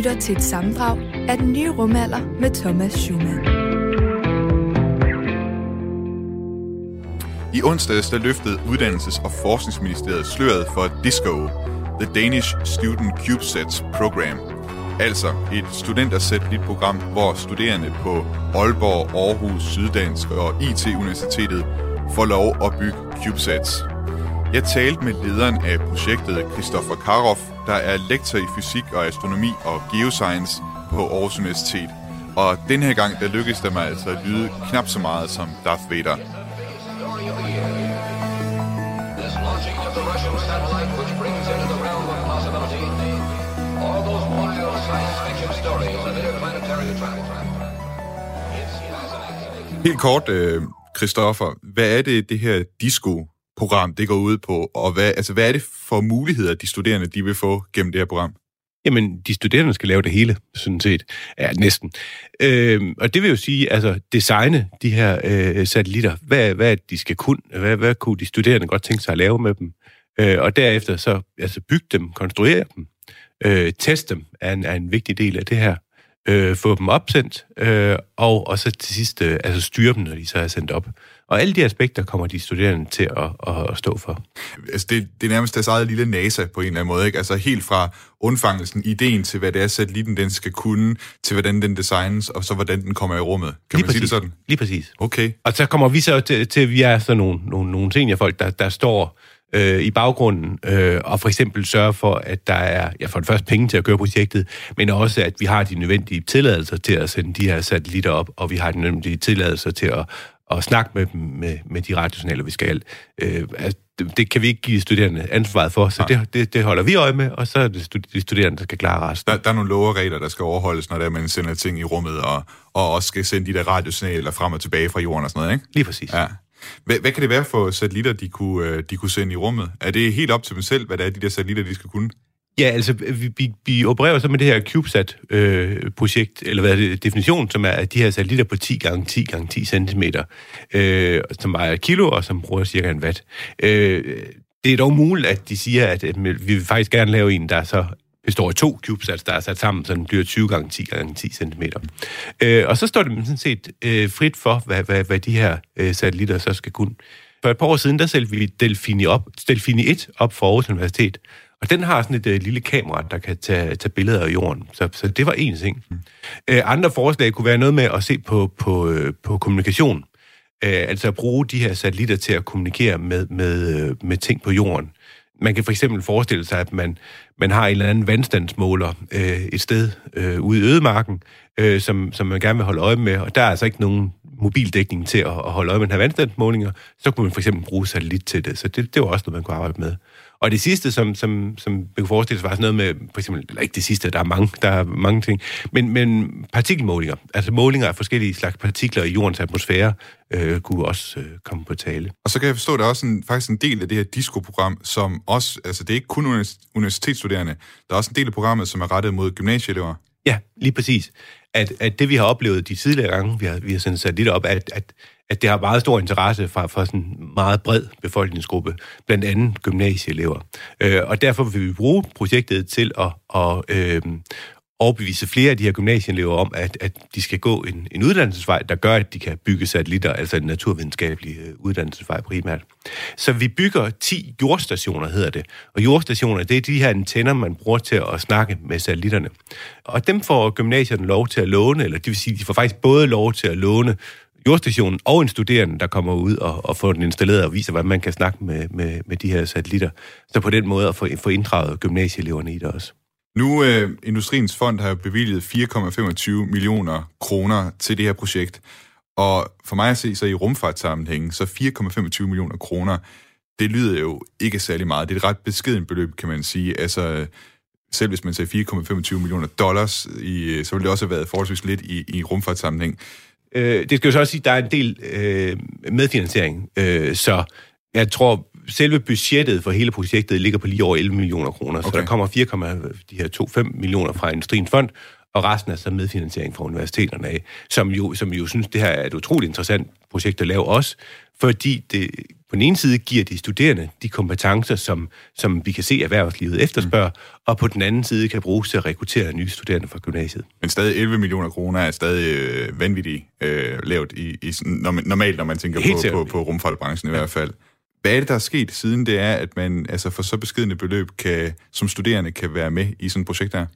lytter til et samdrag af den nye rumalder med Thomas Schumann. I onsdags der løftede Uddannelses- og Forskningsministeriet sløret for DISCO, The Danish Student CubeSats Program. Altså et studentersatellitprogram, hvor studerende på Aalborg, Aarhus, Syddansk og IT-universitetet får lov at bygge CubeSats. Jeg talte med lederen af projektet, Christoffer Karoff, der er lektor i fysik og astronomi og geoscience på Aarhus Universitet. Og den her gang, der lykkedes det mig altså at lyde knap så meget som Darth Vader. Helt kort, øh, Christoffer, hvad er det, det her disco program det går ud på? Og hvad, altså, hvad er det for muligheder, de studerende de vil få gennem det her program? Jamen, de studerende skal lave det hele, sådan set. Ja, næsten. Øh, og det vil jo sige, altså, designe de her øh, satellitter. Hvad, hvad de skal kunne? Hvad, hvad kunne de studerende godt tænke sig at lave med dem? Øh, og derefter så altså, bygge dem, konstruere dem, øh, teste dem er en, er en vigtig del af det her. Øh, få dem opsendt, øh, og, og så til sidst øh, altså styre dem, når de så er sendt op. Og alle de aspekter kommer de studerende til at, at, stå for. Altså, det, det er nærmest deres eget lille NASA på en eller anden måde, ikke? Altså helt fra undfangelsen, ideen til, hvad det er, satellitten den skal kunne, til hvordan den designes, og så hvordan den kommer i rummet. Kan Lige man sige det præcis. sådan? Lige præcis. Okay. Og så kommer vi så til, til at vi er sådan nogle, nogle, nogle seniorfolk, der, der står øh, i baggrunden øh, og for eksempel sørger for, at der er ja, for det første penge til at køre projektet, men også, at vi har de nødvendige tilladelser til at sende de her satellitter op, og vi har de nødvendige tilladelser til at, at snakke med dem med, med de radiosignaler, vi skal. Øh, altså, det, det kan vi ikke give studerende ansvaret for, så det, det, det holder vi øje med, og så er det stud- de studerende, der skal klare resten. Der, der er nogle love og regler, der skal overholdes, når det er, man sender ting i rummet, og, og også skal sende de der radiosignaler frem og tilbage fra jorden og sådan noget, ikke? Lige præcis. Ja. Hvad, hvad kan det være for satellitter, de kunne, øh, de kunne sende i rummet? Er det helt op til dem selv, hvad det er, de der satellitter, de skal kunne? Ja, altså, vi, vi, vi opererer så med det her CubeSat-projekt, øh, eller hvad er det, definition, som er at de her satellitter på 10 gange 10 gange 10 cm, øh, som vejer et kilo, og som bruger cirka en watt. Øh, det er dog muligt, at de siger, at at vi vil faktisk gerne lave en, der så består af to CubeSats, der er sat sammen, så den bliver 20 gange 10 gange 10 cm. Øh, og så står det sådan set øh, frit for, hvad, hvad, hvad de her øh, satellitter så skal kunne. For et par år siden, der sendte vi Delfini, op, Delfini 1 op for Aarhus Universitet, og den har sådan et øh, lille kamera, der kan tage, tage billeder af jorden. Så, så det var en ting. Mm. Øh, andre forslag kunne være noget med at se på, på, øh, på kommunikation. Øh, altså at bruge de her satellitter til at kommunikere med, med, øh, med ting på jorden. Man kan for eksempel forestille sig, at man, man har en eller anden vandstandsmåler øh, et sted øh, ude i ødemarken, øh, som, som man gerne vil holde øje med, og der er altså ikke nogen mobildækning til at, at holde øje med den her vandstandsmålinger, så kunne man for eksempel bruge satellit til det. Så det, det var også noget, man kunne arbejde med. Og det sidste, som, som, som man kunne forestille sig, var sådan noget med, for eksempel, eller ikke det sidste, der er mange, der er mange ting, men, men partikelmålinger, altså målinger af forskellige slags partikler i jordens atmosfære, øh, kunne også øh, komme på tale. Og så kan jeg forstå, at der er også en, faktisk en del af det her disco-program, som også, altså det er ikke kun univers- universitetsstuderende, der er også en del af programmet, som er rettet mod gymnasieelever. Ja, lige præcis. At, at det, vi har oplevet de tidligere gange, vi har, vi har sendt sat lidt op, at, at, at det har meget stor interesse fra, fra sådan en meget bred befolkningsgruppe, blandt andet gymnasieelever. Øh, og derfor vil vi bruge projektet til at, at øh, overbevise flere af de her gymnasieelever om, at, at de skal gå en, en uddannelsesvej, der gør, at de kan bygge satellitter, altså en naturvidenskabelig øh, uddannelsesvej primært. Så vi bygger 10 jordstationer, hedder det. Og jordstationer, det er de her antenner, man bruger til at snakke med satellitterne. Og dem får gymnasierne lov til at låne, eller det vil sige, de får faktisk både lov til at låne jordstationen og en studerende, der kommer ud og, og får den installeret og viser, hvordan man kan snakke med, med, med de her satellitter. Så på den måde at få, få inddraget gymnasieeleverne i det også. Nu, øh, Industriens Fond har jo bevilget 4,25 millioner kroner til det her projekt. Og for mig at se, så i rumfartssammenhængen, så 4,25 millioner kroner, det lyder jo ikke særlig meget. Det er et ret beskeden beløb, kan man sige. Altså, selv hvis man sagde 4,25 millioner dollars, i, øh, så ville det også have været forholdsvis lidt i, i rumfartssammenhæng. Øh, det skal jo så også sige, at der er en del øh, medfinansiering, øh, så jeg tror, selve budgettet for hele projektet ligger på lige over 11 millioner kroner, okay. så der kommer 4, de her 2,5 millioner fra Industriens Fond, og resten er så medfinansiering fra universiteterne af, som jo, som jo synes, det her er et utroligt interessant projekt at lave også, fordi det på den ene side giver de studerende de kompetencer, som, som vi kan se erhvervslivet efterspørger, mm. og på den anden side kan bruges til at rekruttere nye studerende fra gymnasiet. Men stadig 11 millioner kroner er stadig øh, vanvittigt øh, lavt i, i, normalt, når man tænker på, på, på rumfartbranchen i ja. hvert fald. Hvad er det, der er sket siden det er, at man altså for så beskidende beløb kan, som studerende kan være med i sådan et projekt her?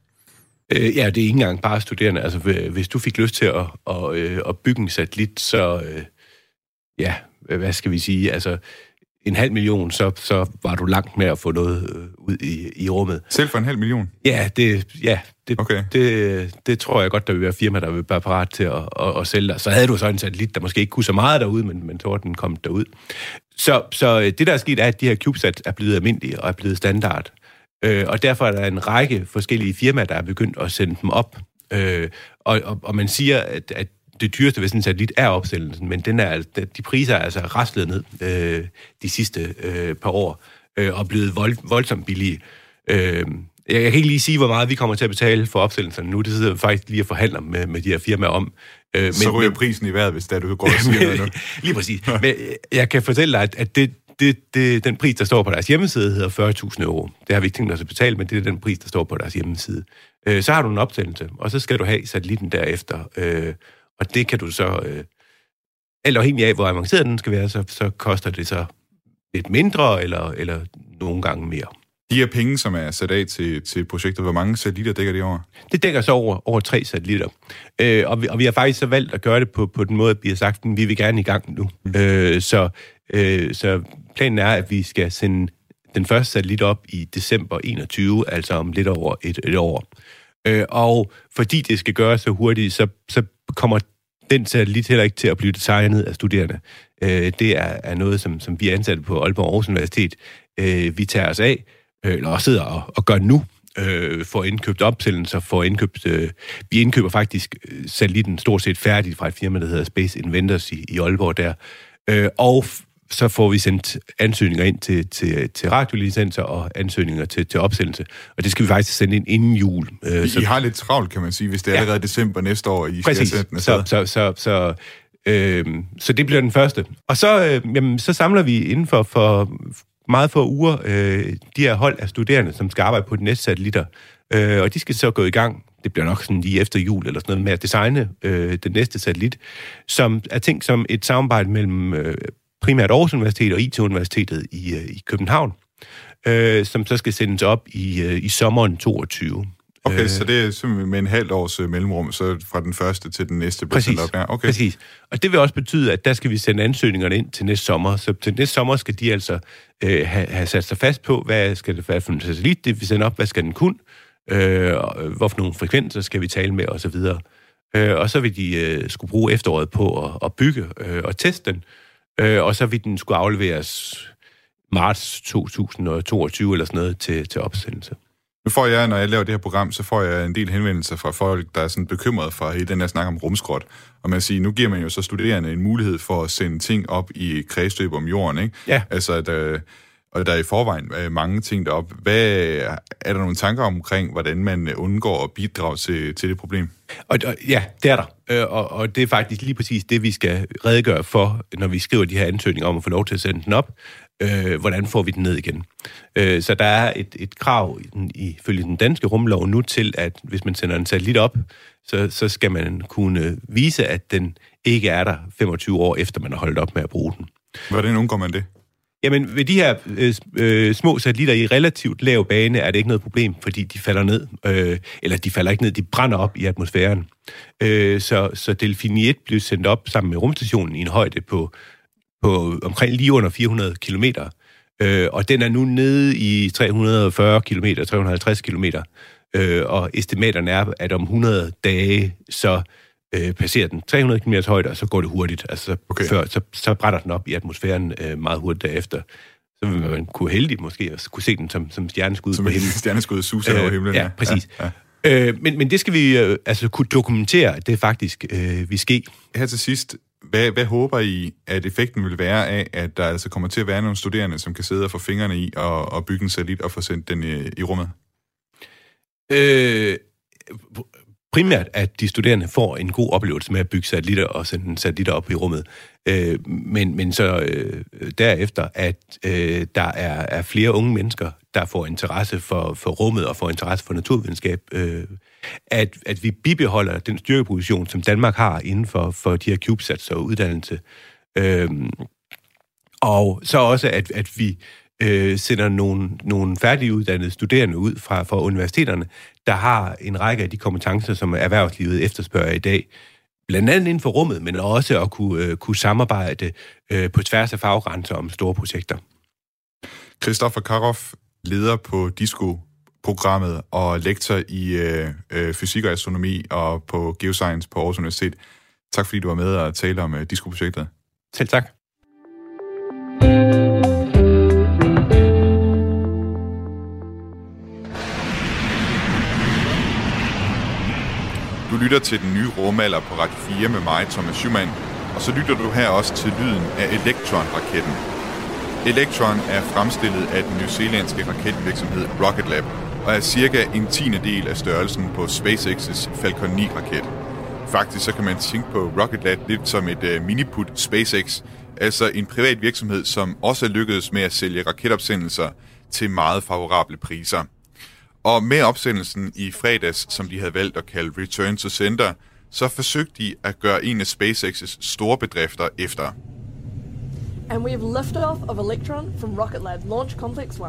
Øh, ja, det er ikke engang bare studerende. Altså, hvis du fik lyst til at, at, øh, at bygge en satellit, så, øh, ja, hvad skal vi sige, altså en halv million, så, så var du langt med at få noget øh, ud i, i rummet. Selv for en halv million? Ja, det, ja, det, okay. det, det tror jeg godt, der vil være firma, der vil være parat til at, at, at sælge dig. Så havde du så en satellit, der måske ikke kunne så meget derude, men, men så den kom derud. Så, så øh, det, der er sket, er, at de her CubeSat er blevet almindelige og er blevet standard. Øh, og derfor er der en række forskellige firmaer, der er begyndt at sende dem op. Øh, og, og, og man siger, at, at det dyreste ved sådan en satellit er opsendelsen, men den er, de priser er altså raslet ned øh, de sidste øh, par år, øh, og blevet vold, voldsomt billige. Øh, jeg, jeg kan ikke lige sige, hvor meget vi kommer til at betale for opsendelsen nu. Det sidder vi faktisk lige og forhandler med, med de her firmaer om. Øh, men, så ryger men, prisen i vejret, hvis der du går og siger noget lige præcis. men jeg kan fortælle dig, at, at det, det, det, den pris, der står på deres hjemmeside, hedder 40.000 euro. Det har vi ikke tænkt os at betale, men det er den pris, der står på deres hjemmeside. Øh, så har du en opsendelse, og så skal du have satellitten derefter. Øh, og det kan du så, øh, alt afhængig af, hvor avanceret den skal være, så, så koster det så lidt mindre, eller, eller nogle gange mere. De her penge, som er sat af til, til projektet, hvor mange satellitter dækker det over? Det dækker så over, over tre satellitter. Øh, og, vi, og vi har faktisk så valgt at gøre det på, på den måde, at vi har sagt, at vi vil gerne i gang nu. Mm. Øh, så, øh, så planen er, at vi skal sende den første satellit op i december 21, altså om lidt over et, et år. Øh, og fordi det skal gøres så hurtigt, så, så kommer den satellit heller ikke til at blive designet af studerende. Øh, det er, er noget, som, som vi ansatte på Aalborg Aarhus Universitet. Øh, vi tager os af, øh, eller også sidder og, og gør nu, øh, får indkøbt opsendelser, får indkøbt... Øh, vi indkøber faktisk øh, satellitten stort set færdigt fra et firma, der hedder Space Inventors i, i Aalborg der. Øh, og så får vi sendt ansøgninger ind til, til, til radiolicenser og ansøgninger til, til opsendelse. Og det skal vi faktisk sende ind inden jul. Øh, I, så, I har lidt travlt, kan man sige, hvis det er ja. allerede december næste år, I Præcis. skal sende så, så, så, så, øh, så det bliver den første. Og så, øh, jamen, så samler vi inden for, for meget få uger øh, de her hold af studerende, som skal arbejde på de næste satellitter. Øh, og de skal så gå i gang det bliver nok sådan lige efter jul eller sådan noget, med at designe øh, den næste satellit, som er tænkt som et samarbejde mellem øh, primært Aarhus Universitet og IT-universitetet i, øh, i København, øh, som så skal sendes op i, øh, i sommeren 22. Okay, øh, så det er simpelthen med en halvt års mellemrum, så fra den første til den næste præcis, op. Ja, okay. præcis. Og det vil også betyde, at der skal vi sende ansøgningerne ind til næste sommer. Så til næste sommer skal de altså øh, have, have sat sig fast på, hvad skal det være for en satellit, det vi sender op, hvad skal den kunne, øh, hvorfor nogle frekvenser skal vi tale med, osv. Øh, og så vil de øh, skulle bruge efteråret på at, at bygge øh, og teste den, øh, og så vil den skulle afleveres marts 2022 eller sådan noget til, til opsendelse. Nu får jeg, når jeg laver det her program, så får jeg en del henvendelser fra folk, der er sådan bekymret for hele den her snak om rumskrot. Og man siger, nu giver man jo så studerende en mulighed for at sende ting op i kredsløb om jorden, ikke? Ja. Altså, at, øh, og der er i forvejen øh, mange ting derop. Hvad, er der nogle tanker omkring, hvordan man undgår at bidrage til, til det problem? Og, og, ja, det er der. Øh, og, og det er faktisk lige præcis det, vi skal redegøre for, når vi skriver de her ansøgninger om at få lov til at sende den op. Øh, hvordan får vi den ned igen? Øh, så der er et, et krav ifølge den danske rumlov nu til, at hvis man sender en satellit op, så, så skal man kunne vise, at den ikke er der 25 år efter, man har holdt op med at bruge den. Hvordan undgår man det? Jamen, ved de her øh, øh, små satellitter i relativt lav bane, er det ikke noget problem, fordi de falder ned, øh, eller de falder ikke ned, de brænder op i atmosfæren. Øh, så, så Delfini 1 blev sendt op sammen med rumstationen i en højde på, på omkring lige under 400 km. Øh, og den er nu nede i 340 km, 350 km. Øh, og estimaterne er, at om 100 dage, så øh, passerer den 300 km højde, og så går det hurtigt. Altså, okay. før, så, så brænder den op i atmosfæren øh, meget hurtigt derefter. Så vil man kunne heldig måske at kunne se den som, som stjerneskud som på himlen. stjerneskud suser øh, over himlen. Ja, præcis. Ja, ja. Øh, men, men det skal vi øh, altså kunne dokumentere, at det faktisk øh, vil ske. Her til sidst, hvad, hvad håber I, at effekten vil være af, at der altså kommer til at være nogle studerende, som kan sidde og få fingrene i og, og bygge en satellit og få sendt den i, i rummet? Øh, primært, at de studerende får en god oplevelse med at bygge satellitter og sende satellitter op i rummet. Øh, men, men så øh, derefter, at øh, der er, er flere unge mennesker, der får interesse for, for rummet og får interesse for naturvidenskab. Øh, at, at vi bibeholder den styrkeposition, som Danmark har inden for, for de her CubeSats og uddannelse. Øh, og så også, at, at vi øh, sender nogle, nogle færdiguddannede studerende ud fra, fra universiteterne, der har en række af de kompetencer, som erhvervslivet efterspørger i dag. Blandt andet inden for rummet, men også at kunne, øh, kunne samarbejde øh, på tværs af faggrænser om store projekter. Christoffer Karoff, leder på DISCO-programmet og lektor i øh, øh, fysik og astronomi og på geoscience på Aarhus Universitet. Tak fordi du var med og tale om øh, DISCO-projektet. Selv tak. Lytter til den nye rumalder på Radio 4 med mig, Thomas Schumann, og så lytter du her også til lyden af Electron-raketten. Electron er fremstillet af den newzealandske raketvirksomhed Rocket Lab, og er cirka en tiende del af størrelsen på SpaceX's Falcon 9-raket. Faktisk så kan man tænke på Rocket Lab lidt som et uh, miniput SpaceX, altså en privat virksomhed, som også er lykkedes med at sælge raketopsendelser til meget favorable priser. Og med opsendelsen i fredags, som de havde valgt at kalde Return to Center, så forsøgte de at gøre en af SpaceX's store bedrifter efter. And we have lifted off of Electron from Rocket Lab Launch Complex 1.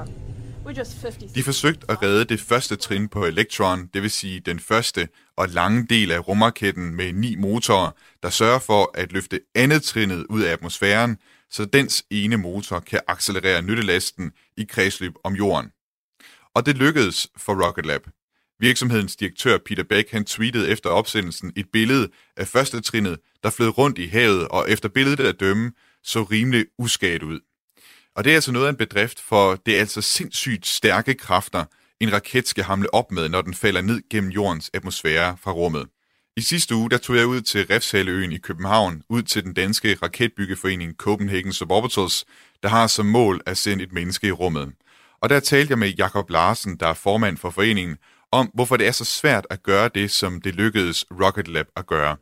We're just 50 De forsøgte at redde det første trin på Electron, det vil sige den første og lange del af rumraketten med ni motorer, der sørger for at løfte andet trinnet ud af atmosfæren, så dens ene motor kan accelerere nyttelasten i kredsløb om jorden. Og det lykkedes for Rocket Lab. Virksomhedens direktør Peter Beck han tweetede efter opsendelsen et billede af første trinnet, der flød rundt i havet, og efter billedet at dømme, så rimelig uskadt ud. Og det er altså noget af en bedrift, for det er altså sindssygt stærke kræfter, en raket skal hamle op med, når den falder ned gennem jordens atmosfære fra rummet. I sidste uge der tog jeg ud til Refshaleøen i København, ud til den danske raketbyggeforening Copenhagen Suborbitals, der har som mål at sende et menneske i rummet. Og der talte jeg med Jakob Larsen, der er formand for foreningen, om hvorfor det er så svært at gøre det, som det lykkedes Rocket Lab at gøre.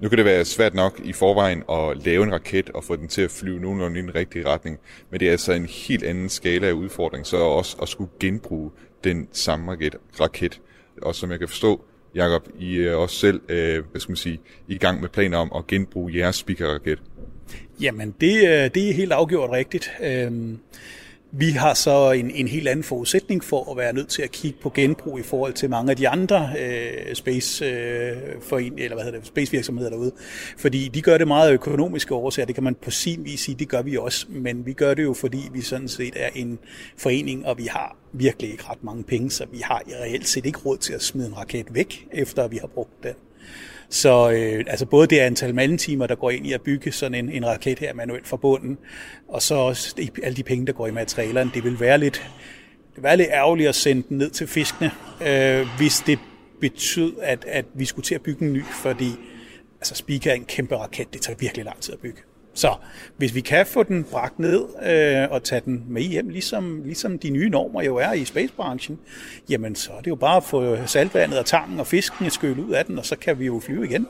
Nu kan det være svært nok i forvejen at lave en raket og få den til at flyve nogenlunde i den rigtige retning, men det er altså en helt anden skala af udfordring, så også at skulle genbruge den samme raket. raket. Og som jeg kan forstå, Jakob, I er også selv øh, hvad skal man sige, i gang med planer om at genbruge jeres speaker-raket. Jamen, det, det er helt afgjort rigtigt. Øhm vi har så en, en helt anden forudsætning for at være nødt til at kigge på genbrug i forhold til mange af de andre øh, space, øh, foren, eller hvad hedder det, space virksomheder derude. Fordi de gør det meget økonomiske årsager, det kan man på sin vis sige, det gør vi også, men vi gør det jo, fordi vi sådan set er en forening, og vi har virkelig ikke ret mange penge, så vi har reelt set ikke råd til at smide en raket væk, efter vi har brugt den. Så øh, altså både det antal mandetimer, der går ind i at bygge sådan en, en raket her manuelt fra bunden, og så også de, alle de penge, der går i materialerne, det vil være lidt, det vil være lidt ærgerligt at sende den ned til fiskene, øh, hvis det betød, at, at vi skulle til at bygge en ny, fordi altså Speaker er en kæmpe raket, det tager virkelig lang tid at bygge. Så hvis vi kan få den bragt ned øh, og tage den med hjem, ligesom, ligesom de nye normer jo er i spacebranchen, jamen så er det jo bare at få saltvandet og tangen og fisken skyllet ud af den, og så kan vi jo flyve igen.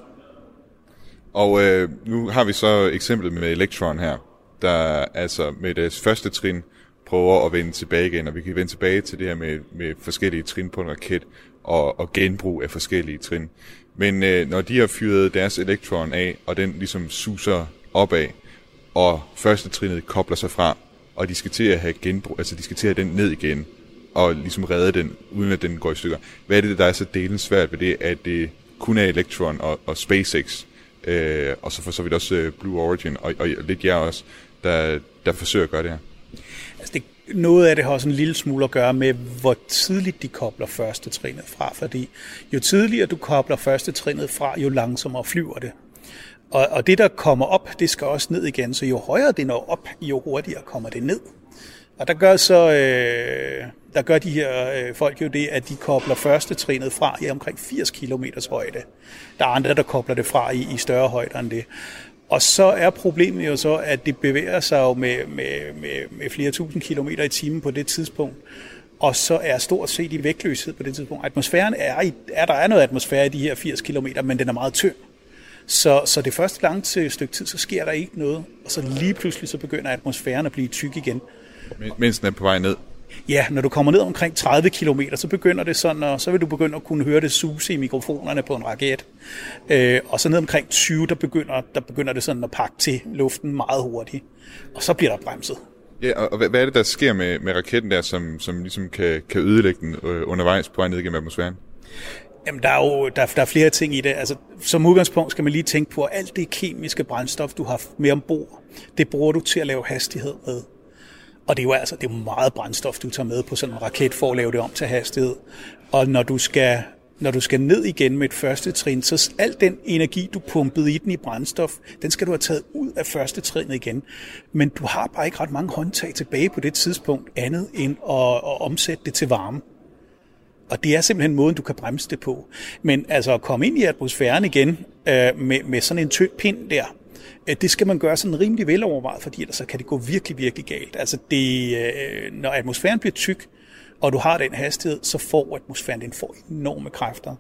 Og øh, nu har vi så eksemplet med Electron her, der altså med deres første trin prøver at vende tilbage igen, og vi kan vende tilbage til det her med, med forskellige trin på en raket og, og genbrug af forskellige trin. Men øh, når de har fyret deres Electron af, og den ligesom suser opad, og første trinet kobler sig fra, og de skal til at have genbrug, altså de skal til at have den ned igen, og ligesom redde den, uden at den går i stykker. Hvad er det, der er så delen svært ved det, at det kun er Electron og, og SpaceX, øh, og så for så vidt også øh, Blue Origin, og, og lidt jer også, der, der forsøger at gøre det her? Altså det, noget af det har også en lille smule at gøre med, hvor tidligt de kobler første trinet fra, fordi jo tidligere du kobler første trinet fra, jo langsommere flyver det. Og, og det, der kommer op, det skal også ned igen, så jo højere det når op, jo hurtigere kommer det ned. Og der gør så øh, der gør de her øh, folk jo det, at de kobler første trinet fra i omkring 80 km højde. Der er andre, der kobler det fra i, i større højde end det. Og så er problemet jo så, at det bevæger sig jo med, med, med, med flere tusind kilometer i timen på det tidspunkt. og så er stort set i vægtløshed på det tidspunkt. Atmosfæren er, i, er der er noget atmosfære i de her 80 km, men den er meget tynd. Så, så det første lange til stykke tid, så sker der ikke noget, og så lige pludselig så begynder atmosfæren at blive tyk igen. Mens den er på vej ned. Ja, når du kommer ned omkring 30 km, så begynder det sådan, og så vil du begynde at kunne høre det suse i mikrofonerne på en raket. Øh, og så ned omkring 20, der begynder, der begynder det sådan at pakke til luften meget hurtigt. Og så bliver der bremset. Ja, og hvad, hvad er det, der sker med, med raketten der, som, som ligesom kan, kan ødelægge den øh, undervejs på vej ned gennem atmosfæren? Jamen, der er jo der, der er flere ting i det. Altså, som udgangspunkt skal man lige tænke på, at alt det kemiske brændstof, du har med ombord, det bruger du til at lave hastighed med. Og det er jo altså det er meget brændstof, du tager med på sådan en raket for at lave det om til hastighed. Og når du skal, når du skal ned igen med et første trin, så al den energi, du pumpede i den i brændstof, den skal du have taget ud af første trin igen. Men du har bare ikke ret mange håndtag tilbage på det tidspunkt, andet end at, at omsætte det til varme. Og det er simpelthen måden, du kan bremse det på. Men altså at komme ind i atmosfæren igen øh, med, med sådan en tynd pind der, øh, det skal man gøre sådan rimelig velovervejet, fordi ellers så kan det gå virkelig, virkelig galt. Altså det, øh, når atmosfæren bliver tyk, og du har den hastighed, så får atmosfæren, den får enorme kræfter.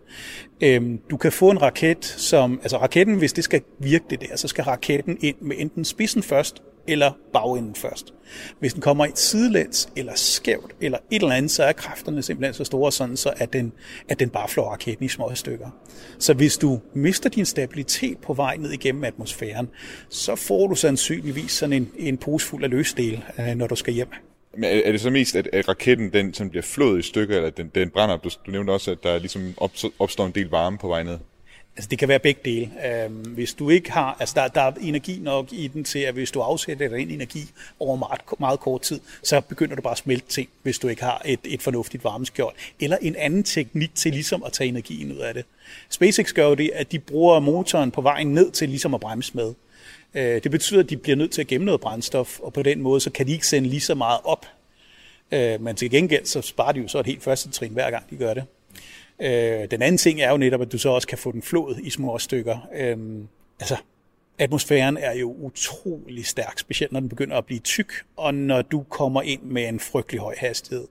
Øhm, du kan få en raket, som, altså raketten, hvis det skal virke det der, så skal raketten ind med enten spidsen først, eller bagenden først. Hvis den kommer i sidelæns eller skævt eller et eller andet, så er kræfterne simpelthen så store, sådan så at den, at den bare flår raketten i små stykker. Så hvis du mister din stabilitet på vej ned igennem atmosfæren, så får du sandsynligvis sådan en, en pose fuld af løsdel, øh, når du skal hjem. Men er, det så mest, at, at raketten den, sådan bliver flået i stykker, eller den, den brænder? Du, du nævnte også, at der ligesom opstår en del varme på vej ned. Altså det kan være begge dele. Øhm, hvis du ikke har, altså der, der er energi nok i den til, at hvis du afsætter den energi over meget, meget kort tid, så begynder du bare at smelte ting, hvis du ikke har et, et fornuftigt varmeskjold. Eller en anden teknik til ligesom at tage energien ud af det. SpaceX gør jo det, at de bruger motoren på vejen ned til ligesom at bremse med. Øh, det betyder, at de bliver nødt til at gemme noget brændstof, og på den måde, så kan de ikke sende lige så meget op. Øh, men til gengæld, så sparer de jo så et helt første trin, hver gang de gør det. Øh, den anden ting er jo netop, at du så også kan få den flået i små stykker. Øh, altså, atmosfæren er jo utrolig stærk, specielt når den begynder at blive tyk, og når du kommer ind med en frygtelig høj hastighed.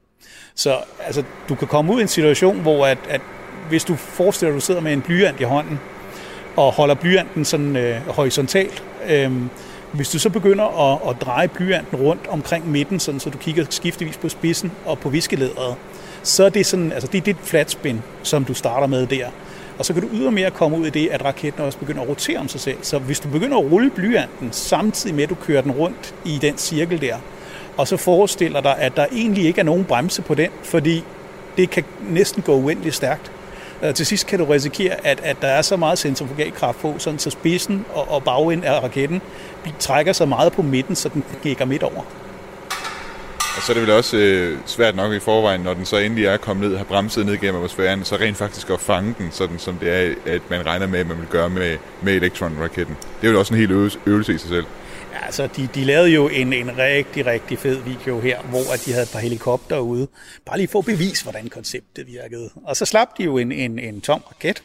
Så altså, du kan komme ud i en situation, hvor at, at hvis du forestiller dig, at du sidder med en blyant i hånden, og holder blyanten sådan øh, horisontalt, øh, hvis du så begynder at, at dreje blyanten rundt omkring midten, sådan, så du kigger skiftevis på spidsen og på viskelæderet, så er det sådan, altså det er det flatspin, som du starter med der. Og så kan du ydermere komme ud i det, at raketten også begynder at rotere om sig selv. Så hvis du begynder at rulle blyanten, samtidig med at du kører den rundt i den cirkel der, og så forestiller dig, at der egentlig ikke er nogen bremse på den, fordi det kan næsten gå uendeligt stærkt. Øh, til sidst kan du risikere, at, at der er så meget centrifugalkraft på, sådan så spidsen og, og bagenden af raketten trækker så meget på midten, så den gækker midt over. Og så er det vel også øh, svært nok i forvejen, når den så endelig er kommet ned, har bremset ned gennem atmosfæren, så rent faktisk at fange den, sådan som det er, at man regner med, at man vil gøre med, med elektronraketten. Det er jo også en hel øvelse, øvelse i sig selv. Ja, altså de, de lavede jo en, en rigtig, rigtig fed video her, hvor at de havde et par helikopter ude. Bare lige for at bevise, hvordan konceptet virkede. Og så slap de jo en, en, en tom raket,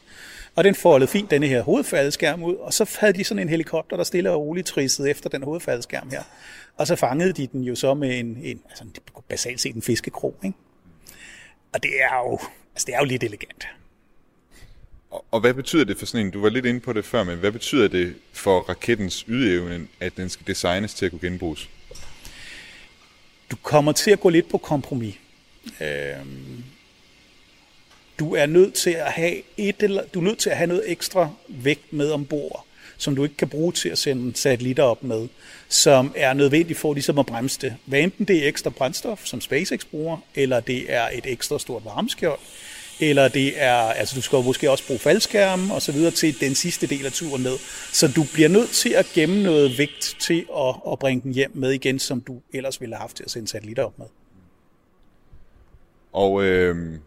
og den foldede fint denne her hovedfaldskærm ud, og så havde de sådan en helikopter, der stille og roligt trissede efter den hovedfaldskærm her. Og så fangede de den jo så med en, en altså basalt set en fiskekrog, ikke? Og det er jo, altså det er jo lidt elegant. Og, og hvad betyder det for sådan en, du var lidt inde på det før, men hvad betyder det for rakettens ydeevne, at den skal designes til at kunne genbruges? Du kommer til at gå lidt på kompromis. Øhm, du er nødt til at have et eller, du er nødt til at have noget ekstra vægt med ombord, som du ikke kan bruge til at sende satellitter op med, som er nødvendigt for ligesom at bremse det. Hvad enten det er ekstra brændstof, som SpaceX bruger, eller det er et ekstra stort varmeskjold, eller det er, altså du skal måske også bruge faldskærme og så videre til den sidste del af turen ned. Så du bliver nødt til at gemme noget vægt til at, at bringe den hjem med igen, som du ellers ville have haft til at sende satellitter op med. Og øh,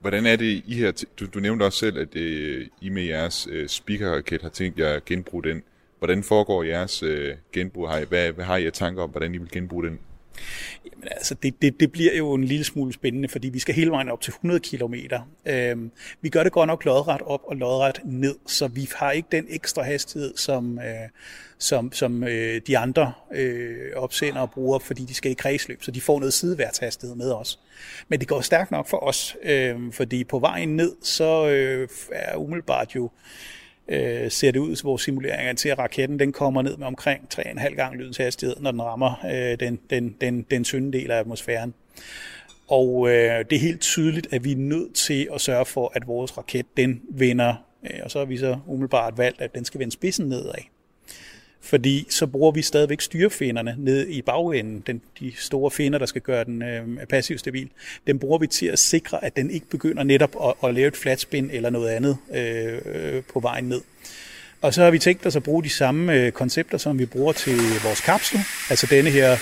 hvordan er det, I her, du, du nævnte også selv, at øh, I med jeres øh, speakerraket har tænkt jer at genbruge den. Hvordan foregår jeres øh, genbrug? Har hvad, hvad har I af tanker om, hvordan I vil genbruge den? Jamen, altså, det, det, det bliver jo en lille smule spændende, fordi vi skal hele vejen op til 100 km. Øhm, vi gør det godt nok lodret op og lodret ned, så vi har ikke den ekstra hastighed, som, øh, som, som øh, de andre øh, opsender bruger, fordi de skal i kredsløb, så de får noget sideværtshastighed med os. Men det går stærkt nok for os, øh, fordi på vejen ned, så øh, er umiddelbart jo øh, ser det ud, vores simuleringer til, at raketten den kommer ned med omkring 3,5 gange lydens hastighed, når den rammer øh, den, den, den, den tynde del af atmosfæren. Og øh, det er helt tydeligt, at vi er nødt til at sørge for, at vores raket den vender, øh, og så har vi så umiddelbart valgt, at den skal vende spidsen nedad fordi så bruger vi stadigvæk styrefinnerne ned i bagenden, den, de store finder, der skal gøre den øh, passiv stabil. Den bruger vi til at sikre, at den ikke begynder netop at, at lave et flatspin eller noget andet øh, øh, på vejen ned. Og så har vi tænkt os at bruge de samme øh, koncepter, som vi bruger til vores kapsel, altså denne her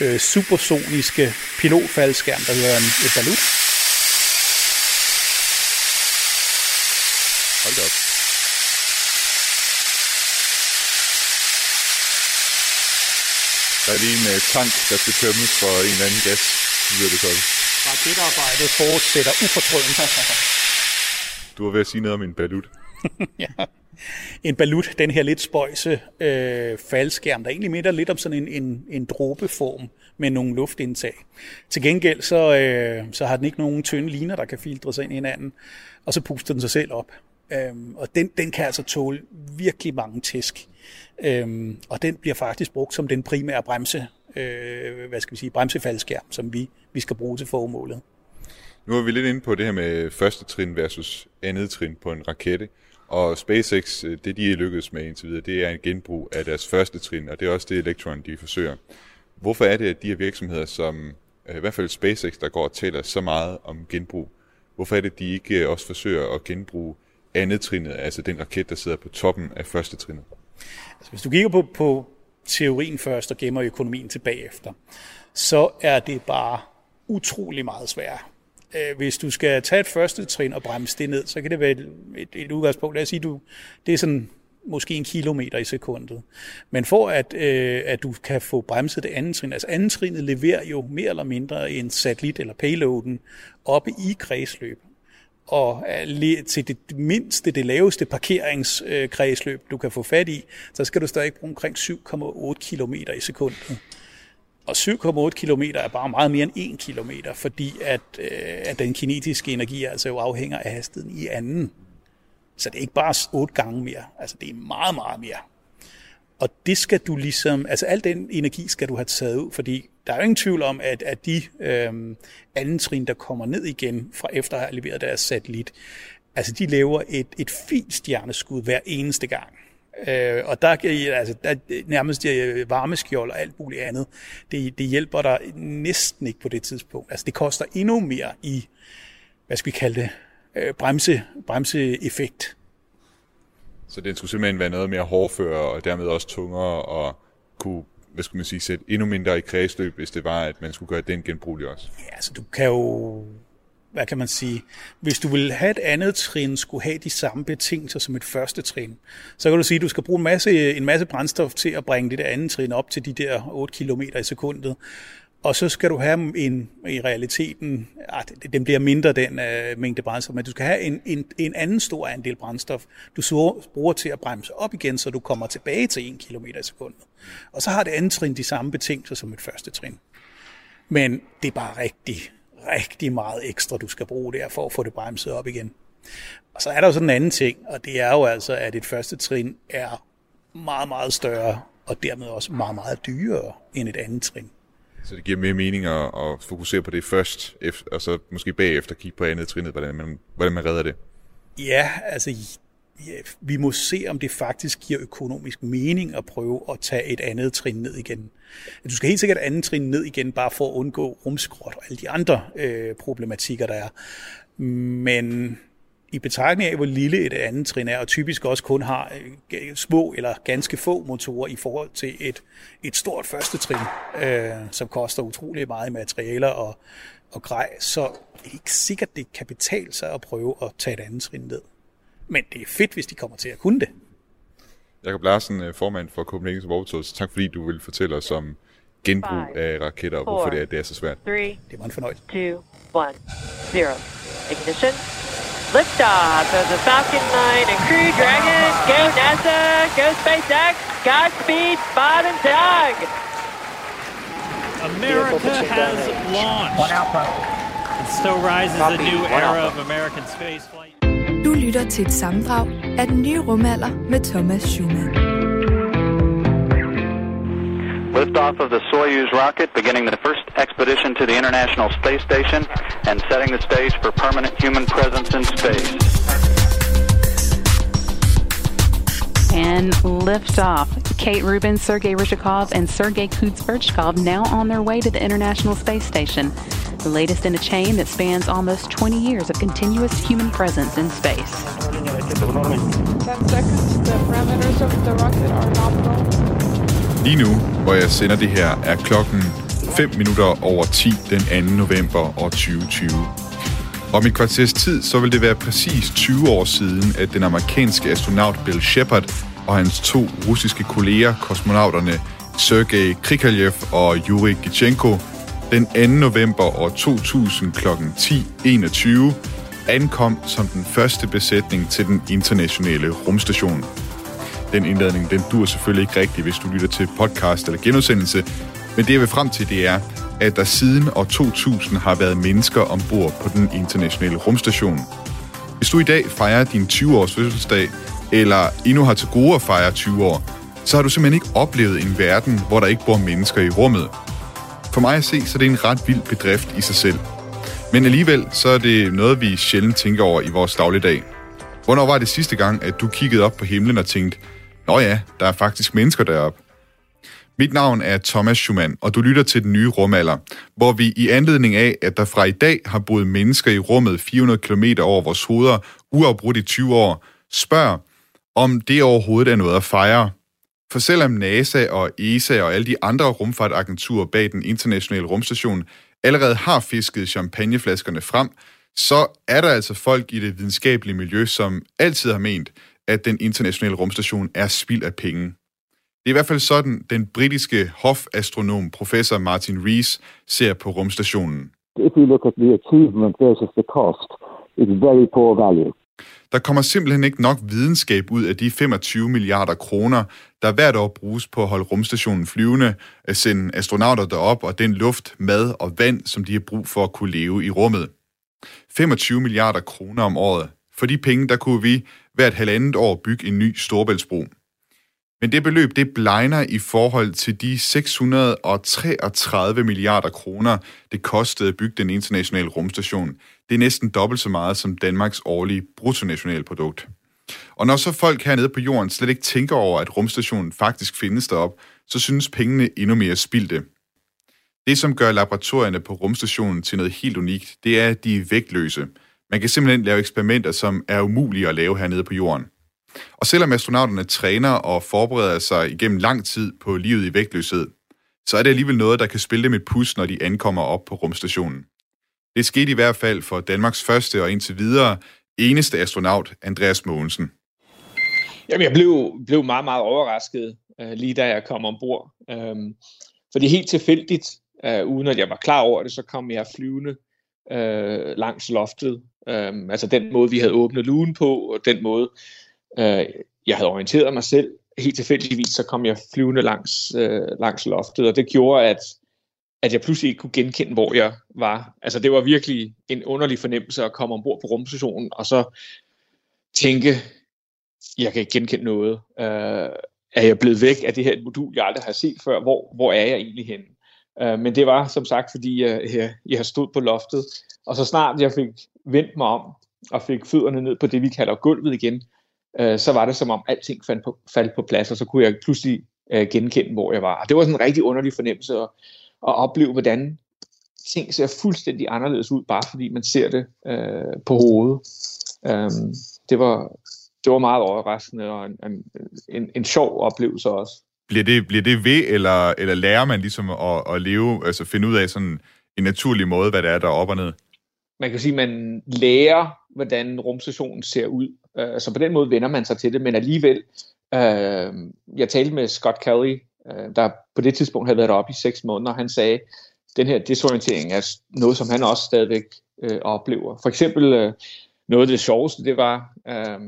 øh, supersoniske pilotfaldskærm, der hedder en, et balut. Hold da op. Der er lige en tank, der skal tømmes for en eller anden gas, lyder det sådan. Raketarbejdet fortsætter ufortrødent. Du var ved at sige noget om en balut. ja. En balut, den her lidt spøjse øh, faldskærm, der egentlig minder lidt om sådan en, en, en dråbeform med nogle luftindtag. Til gengæld så, øh, så har den ikke nogen tynde liner, der kan filtre sig ind i hinanden, og så puster den sig selv op. Øhm, og den, den kan altså tåle virkelig mange tæsk. Øhm, og den bliver faktisk brugt som den primære bremse, øh, hvad skal vi sige, bremsefaldskærm, som vi, vi skal bruge til formålet. Nu er vi lidt inde på det her med første trin versus andet trin på en rakette. Og SpaceX, øh, det de er lykkedes med indtil videre, det er en genbrug af deres første trin, og det er også det Electron, de forsøger. Hvorfor er det, at de her virksomheder, som øh, i hvert fald SpaceX, der går og taler så meget om genbrug, hvorfor er det, at de ikke også forsøger at genbruge andet trinet, altså den raket, der sidder på toppen af første trinet? Altså, hvis du kigger på, på teorien først og gemmer økonomien tilbage efter, så er det bare utrolig meget svært. Øh, hvis du skal tage et første trin og bremse det ned, så kan det være et, et, et udgangspunkt. Lad os sige, du, det er sådan måske en kilometer i sekundet. Men for at, øh, at du kan få bremset det andet trin, altså andet trinet leverer jo mere eller mindre en satellit eller payloaden oppe i kredsløb og til det mindste, det laveste parkeringskredsløb, du kan få fat i, så skal du stadig bruge omkring 7,8 km i sekundet. Og 7,8 km er bare meget mere end 1 km, fordi at, øh, at den kinetiske energi altså jo afhænger af hastigheden i anden. Så det er ikke bare 8 gange mere, altså det er meget, meget mere. Og det skal du ligesom, altså al den energi skal du have taget ud, fordi der er jo ingen tvivl om, at, at de øh, anden trin, der kommer ned igen fra efter at have leveret deres satellit, altså de laver et, et fint stjerneskud hver eneste gang. Øh, og der, altså, der nærmest de varmeskjold og alt muligt andet, det, det hjælper dig næsten ikke på det tidspunkt. Altså det koster endnu mere i, hvad skal vi kalde det, øh, bremse, bremseeffekt. Så den skulle simpelthen være noget mere hårdfør og dermed også tungere og kunne hvad skulle man sige, sætte endnu mindre i kredsløb, hvis det var, at man skulle gøre den genbrugelig også? Ja, altså du kan jo, hvad kan man sige, hvis du vil have et andet trin, skulle have de samme betingelser som et første trin, så kan du sige, at du skal bruge en masse, en masse brændstof til at bringe det der andet trin op til de der 8 km i sekundet. Og så skal du have en, i realiteten, ah, den bliver mindre den uh, mængde brændstof, men du skal have en, en, en anden stor andel brændstof, du så bruger til at bremse op igen, så du kommer tilbage til 1 km i sekundet. Og så har det andet trin de samme betingelser som et første trin. Men det er bare rigtig, rigtig meget ekstra, du skal bruge der for at få det bremset op igen. Og så er der jo sådan en anden ting, og det er jo altså, at et første trin er meget, meget større, og dermed også meget, meget dyrere end et andet trin. Så det giver mere mening at, at fokusere på det først, og så måske bagefter kigge på andet trinet, hvordan man, hvordan man redder det? Ja, altså ja, vi må se, om det faktisk giver økonomisk mening at prøve at tage et andet trin ned igen. Du skal helt sikkert andet trin ned igen, bare for at undgå rumskrot og alle de andre øh, problematikker, der er. Men i betragtning af, hvor lille et andet trin er, og typisk også kun har øh, små eller ganske få motorer i forhold til et, et stort første trin, øh, som koster utrolig meget i materialer og, og grej, så er det ikke sikkert, det kan betale sig at prøve at tage et andet trin ned. Men det er fedt, hvis de kommer til at kunne det. Jakob Larsen, øh, formand for Copenhagen Overtools. Tak fordi du vil fortælle os om genbrug af raketter, og hvorfor det er, det er så svært. Three, Det var en fornøjelse. two, one, zero. Ignition. Liftoff of the Falcon 9 and Crew Dragon. Go NASA. Go SpaceX. Godspeed, Bob and Doug. America has launched. It still rises a new era of American spaceflight. Du lytter til et sammendrag af den nye rumalder med Thomas Schumann. Liftoff of the Soyuz rocket, beginning the first expedition to the International Space Station and setting the stage for permanent human presence in space. And liftoff. Kate Rubin, Sergei Ryzhikov, and Sergei Kuznetsov now on their way to the International Space Station. The latest in a chain that spans almost 20 years of continuous human presence in space. 10 seconds. The parameters of the rocket are nominal. Lige nu, hvor jeg sender det her, er klokken 5 minutter over 10 den 2. november år 2020. Om et kvarters tid, så vil det være præcis 20 år siden, at den amerikanske astronaut Bill Shepard og hans to russiske kolleger, kosmonauterne Sergej Krikalev og Yuri Gichenko, den 2. november år 2000 kl. 10.21 ankom som den første besætning til den internationale rumstation. Den indledning, den dur selvfølgelig ikke rigtigt, hvis du lytter til podcast eller genudsendelse, men det jeg vil frem til, det er, at der siden år 2000 har været mennesker ombord på den internationale rumstation. Hvis du i dag fejrer din 20-års fødselsdag, eller endnu har til gode at fejre 20 år, så har du simpelthen ikke oplevet en verden, hvor der ikke bor mennesker i rummet. For mig at se, så er det en ret vild bedrift i sig selv. Men alligevel, så er det noget, vi sjældent tænker over i vores dagligdag. Hvornår var det sidste gang, at du kiggede op på himlen og tænkte, Nå ja, der er faktisk mennesker deroppe. Mit navn er Thomas Schumann, og du lytter til den nye rumalder, hvor vi i anledning af, at der fra i dag har boet mennesker i rummet 400 km over vores hoveder, uafbrudt i 20 år, spørger, om det overhovedet er noget at fejre. For selvom NASA og ESA og alle de andre rumfartagenturer bag den internationale rumstation allerede har fisket champagneflaskerne frem, så er der altså folk i det videnskabelige miljø, som altid har ment, at den internationale rumstation er spild af penge. Det er i hvert fald sådan, den britiske hofastronom professor Martin Rees ser på rumstationen. If you look at the achievement versus the cost, it's very poor value. Der kommer simpelthen ikke nok videnskab ud af de 25 milliarder kroner, der hvert år bruges på at holde rumstationen flyvende, at sende astronauter derop og den luft, mad og vand, som de har brug for at kunne leve i rummet. 25 milliarder kroner om året. For de penge, der kunne vi hvert halvandet år bygge en ny storbæltsbro. Men det beløb, det blegner i forhold til de 633 milliarder kroner, det kostede at bygge den internationale rumstation. Det er næsten dobbelt så meget som Danmarks årlige bruttonationalprodukt. Og når så folk hernede på jorden slet ikke tænker over, at rumstationen faktisk findes derop, så synes pengene endnu mere spildte. Det, som gør laboratorierne på rumstationen til noget helt unikt, det er, at de er vægtløse. Man kan simpelthen lave eksperimenter, som er umulige at lave hernede på jorden. Og selvom astronauterne træner og forbereder sig igennem lang tid på livet i vægtløshed, så er det alligevel noget, der kan spille dem et pus, når de ankommer op på rumstationen. Det skete i hvert fald for Danmarks første og indtil videre eneste astronaut, Andreas Mogensen. Jamen, jeg blev, blev meget, meget overrasket, uh, lige da jeg kom ombord. Um, fordi helt tilfældigt, uh, uden at jeg var klar over det, så kom jeg flyvende uh, langs loftet. Øhm, altså den måde, vi havde åbnet lugen på, og den måde, øh, jeg havde orienteret mig selv. Helt tilfældigvis, så kom jeg flyvende langs, øh, langs loftet, og det gjorde, at at jeg pludselig ikke kunne genkende, hvor jeg var. Altså det var virkelig en underlig fornemmelse at komme ombord på rumstationen, og så tænke, jeg kan ikke genkende noget. Øh, er jeg blevet væk af det her modul, jeg aldrig har set før? Hvor, hvor er jeg egentlig henne? Øh, men det var som sagt, fordi jeg, jeg, jeg stod på loftet, og så snart jeg fik vendt mig om, og fik fødderne ned på det, vi kalder gulvet igen, øh, så var det som om alting faldt på, faldt på plads, og så kunne jeg pludselig øh, genkende, hvor jeg var. Og det var sådan en rigtig underlig fornemmelse, at, at opleve, hvordan ting ser fuldstændig anderledes ud, bare fordi man ser det øh, på hovedet. Øhm, det, var, det var meget overraskende og en, en, en, en sjov oplevelse også. Bliver det, bliver det ved, eller, eller lærer man ligesom at, at leve, altså finde ud af sådan en naturlig måde, hvad det er, der er op og ned? Man kan sige, at man lærer, hvordan rumstationen ser ud. Øh, så på den måde vender man sig til det, men alligevel, uh, jeg talte med Scott Kelly, øh, der på det tidspunkt havde været deroppe i seks måneder. Han sagde, den her desorientering er noget, som han også stadigvæk øh, oplever. For eksempel øh, noget af det sjoveste, det var, øh,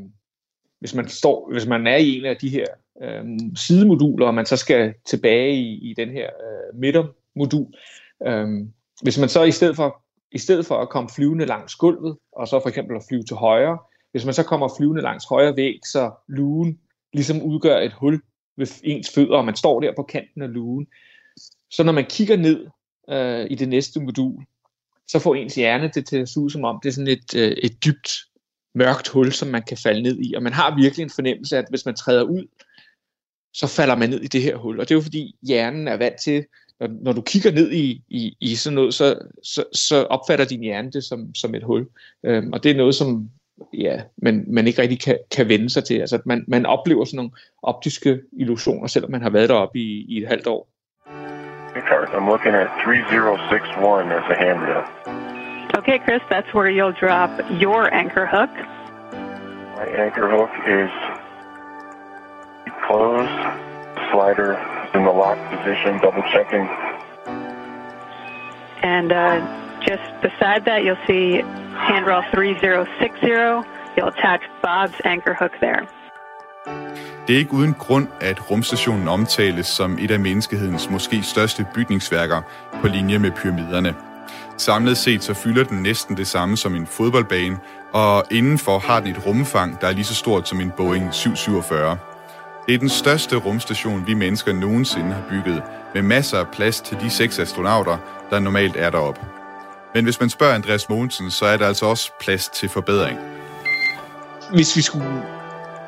hvis, man står, hvis man er i en af de her øh, sidemoduler, og man så skal tilbage i, i den her øh, midtermodul, øh, hvis man så i stedet for i stedet for at komme flyvende langs gulvet, og så for eksempel at flyve til højre, hvis man så kommer flyvende langs højre væg, så lugen ligesom udgør et hul ved ens fødder, og man står der på kanten af lugen. Så når man kigger ned øh, i det næste modul, så får ens hjerne det til at se ud som om, det er sådan et, øh, et dybt mørkt hul, som man kan falde ned i. Og man har virkelig en fornemmelse af, at hvis man træder ud, så falder man ned i det her hul. Og det er jo fordi hjernen er vant til, når, når du kigger ned i, i, i sådan noget, så, så, så opfatter din hjerne det som, som et hul. Øhm, og det er noget, som ja, man, man ikke rigtig kan, kan vende sig til. Altså, man, man oplever sådan nogle optiske illusioner, selvom man har været deroppe i, i et halvt år. I'm looking at 3061 as a handrail. Okay, Chris, that's where you'll drop your anchor hook. My anchor hook is closed, slider in the lock position, double checking. And uh, just beside that, you'll see handrail 3060. You'll attach Bob's anchor hook there. Det er ikke uden grund, at rumstationen omtales som et af menneskehedens måske største bygningsværker på linje med pyramiderne. Samlet set så fylder den næsten det samme som en fodboldbane, og indenfor har den et rumfang, der er lige så stort som en Boeing 747. Det er den største rumstation, vi mennesker nogensinde har bygget, med masser af plads til de seks astronauter, der normalt er deroppe. Men hvis man spørger Andreas Mogensen, så er der altså også plads til forbedring. Hvis vi skulle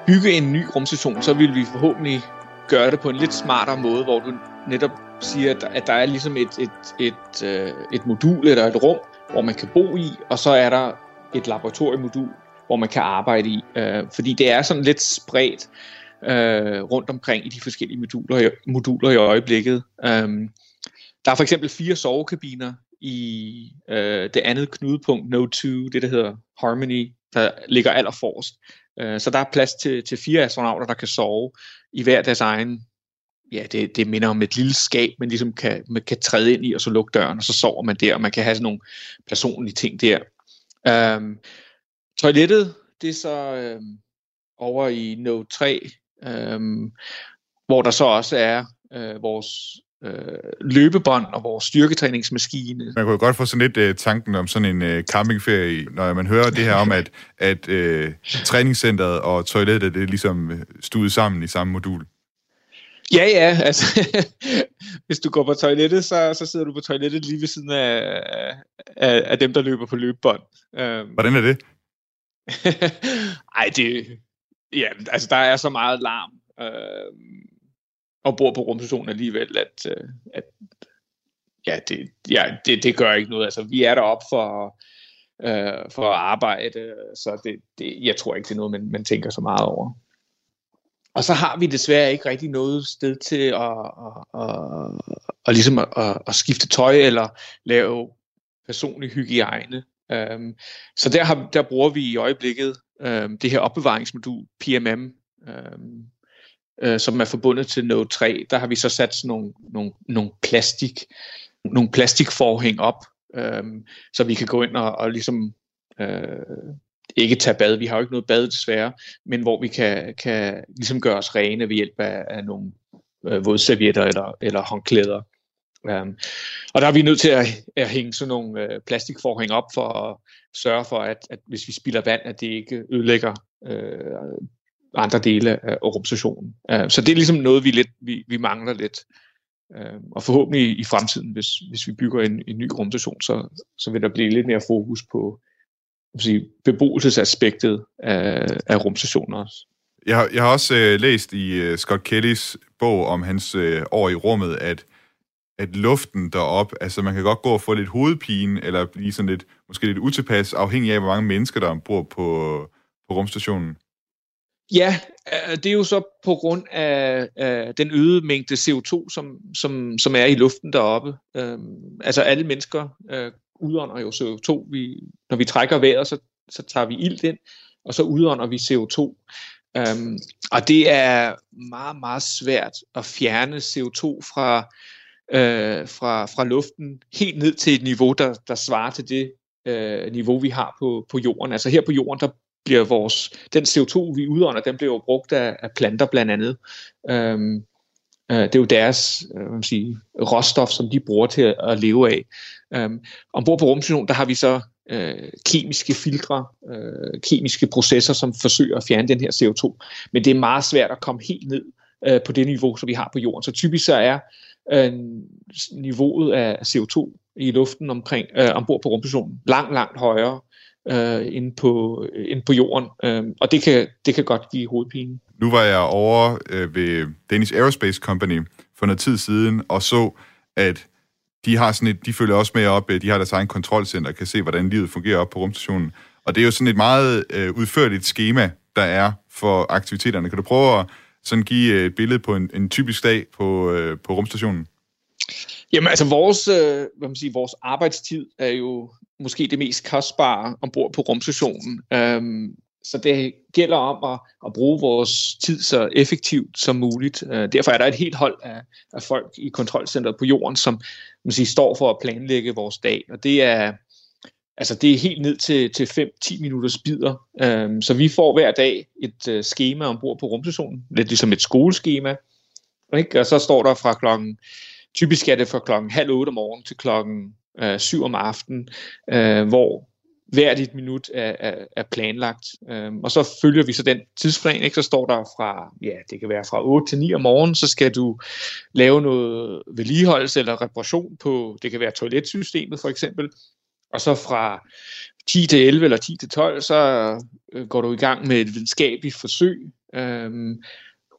bygge en ny rumstation, så ville vi forhåbentlig gøre det på en lidt smartere måde, hvor du netop siger, at der, at der er ligesom et, et, et, et, et modul eller et rum, hvor man kan bo i, og så er der et laboratoriemodul, hvor man kan arbejde i. Øh, fordi det er sådan lidt spredt øh, rundt omkring i de forskellige moduler, moduler i øjeblikket. Øhm, der er for eksempel fire sovekabiner i øh, det andet knudepunkt, Node 2, det der hedder Harmony, der ligger allerforrest. Øh, så der er plads til, til fire astronauter, der kan sove i hver deres egen ja, det, det minder om et lille skab, man ligesom kan, man kan træde ind i, og så lukke døren, og så sover man der, og man kan have sådan nogle personlige ting der. Øhm, toilettet, det er så øhm, over i Node 3, øhm, hvor der så også er øh, vores øh, løbebånd og vores styrketræningsmaskine. Man kunne godt få sådan lidt uh, tanken om sådan en uh, campingferie, når man hører det her om, at, at uh, træningscenteret og toilettet det er ligesom stuet sammen i samme modul. Ja, ja, altså, hvis du går på toilettet, så, så sidder du på toilettet lige ved siden af, af, af dem, der løber på løbebånd. Um, Hvordan er det? Ej, det, ja, altså der er så meget larm øh, og bor på rumstationen alligevel, at, øh, at ja, det, ja det, det gør ikke noget. Altså, vi er deroppe for, øh, for at arbejde, så det, det, jeg tror ikke, det er noget, man, man tænker så meget over. Og så har vi desværre ikke rigtig noget sted til at, at, at, at, ligesom at, at, at skifte tøj eller lave personlig hygiejne. Um, så der, har, der bruger vi i øjeblikket øh, det her opbevaringsmodul, PMM, øh, øh, som er forbundet til Node 3. Der har vi så sat sådan nogle, nogle, nogle plastik nogle plastikforhæng op, øh, så vi kan gå ind og, og ligesom øh, ikke tage bad. Vi har jo ikke noget bad desværre, men hvor vi kan, kan ligesom gøre os rene ved hjælp af, af nogle øh, vådservietter eller, eller håndklæder. Um, og der er vi nødt til at, at hænge sådan nogle øh, plastikforhæng op for at sørge for, at, at hvis vi spilder vand, at det ikke ødelægger øh, andre dele af rumstationen. Uh, så det er ligesom noget, vi, lidt, vi, vi mangler lidt. Uh, og forhåbentlig i fremtiden, hvis, hvis vi bygger en, en ny rumstation, så, så vil der blive lidt mere fokus på sige, beboelsesaspektet af, af rumstationer også. Jeg har, jeg har også øh, læst i øh, Scott Kellys bog om hans øh, år i rummet, at, at luften derop, altså man kan godt gå og få lidt hovedpine, eller blive sådan lidt, måske lidt utilpas, afhængig af, hvor mange mennesker, der bor på, på rumstationen. Ja, øh, det er jo så på grund af, af den øgede mængde CO2, som, som, som er i luften deroppe. Øhm, altså alle mennesker øh, udånder jo CO2. Vi, når vi trækker vejret, så, så tager vi ilt ind, og så udånder vi CO2. Øhm, og det er meget, meget svært at fjerne CO2 fra, øh, fra, fra luften helt ned til et niveau, der, der svarer til det øh, niveau, vi har på, på jorden. Altså her på jorden, der bliver vores, den CO2, vi udånder, den bliver jo brugt af, af planter blandt andet. Øhm, Øh, det er jo deres øh, hvad man sige, råstof, som de bruger til at, at leve af. Øhm, ombord på rumstationen, der har vi så øh, kemiske filtre, øh, kemiske processer, som forsøger at fjerne den her CO2. Men det er meget svært at komme helt ned øh, på det niveau, som vi har på jorden. Så typisk så er øh, niveauet af CO2 i luften omkring øh, ombord på rumstationen langt, langt højere øh, end, på, øh, end på jorden. Øh, og det kan, det kan godt give hovedpine. Nu var jeg over øh, ved Danish Aerospace Company for noget tid siden og så, at de har sådan et, de følger også med op, øh, de har deres egen kontrolcenter og kan se, hvordan livet fungerer op på rumstationen. Og det er jo sådan et meget øh, udførligt schema, der er for aktiviteterne. Kan du prøve at sådan give øh, et billede på en, en typisk dag på, øh, på rumstationen? Jamen altså vores, øh, hvad man siger, vores arbejdstid er jo måske det mest kostbare ombord på rumstationen. Øhm, så det gælder om at, at bruge vores tid så effektivt som muligt. Øh, derfor er der et helt hold af, af folk i kontrolcentret på jorden, som man siger, står for at planlægge vores dag. Og det er, altså det er helt ned til, til 5-10 minutters bidder. Øhm, så vi får hver dag et øh, schema ombord på rumstationen, lidt ligesom et skoleskema. Ikke? Og så står der fra klokken, typisk er det fra klokken halv otte om morgenen til klokken øh, 7 om aftenen, øh, hvor hvert et minut er, er, er planlagt. Øhm, og så følger vi så den tidsplan, ikke? så står der fra, ja, det kan være fra 8 til 9 om morgenen, så skal du lave noget vedligeholdelse eller reparation på, det kan være toiletsystemet for eksempel, og så fra 10 til 11 eller 10 til 12, så øh, går du i gang med et videnskabeligt forsøg, øhm,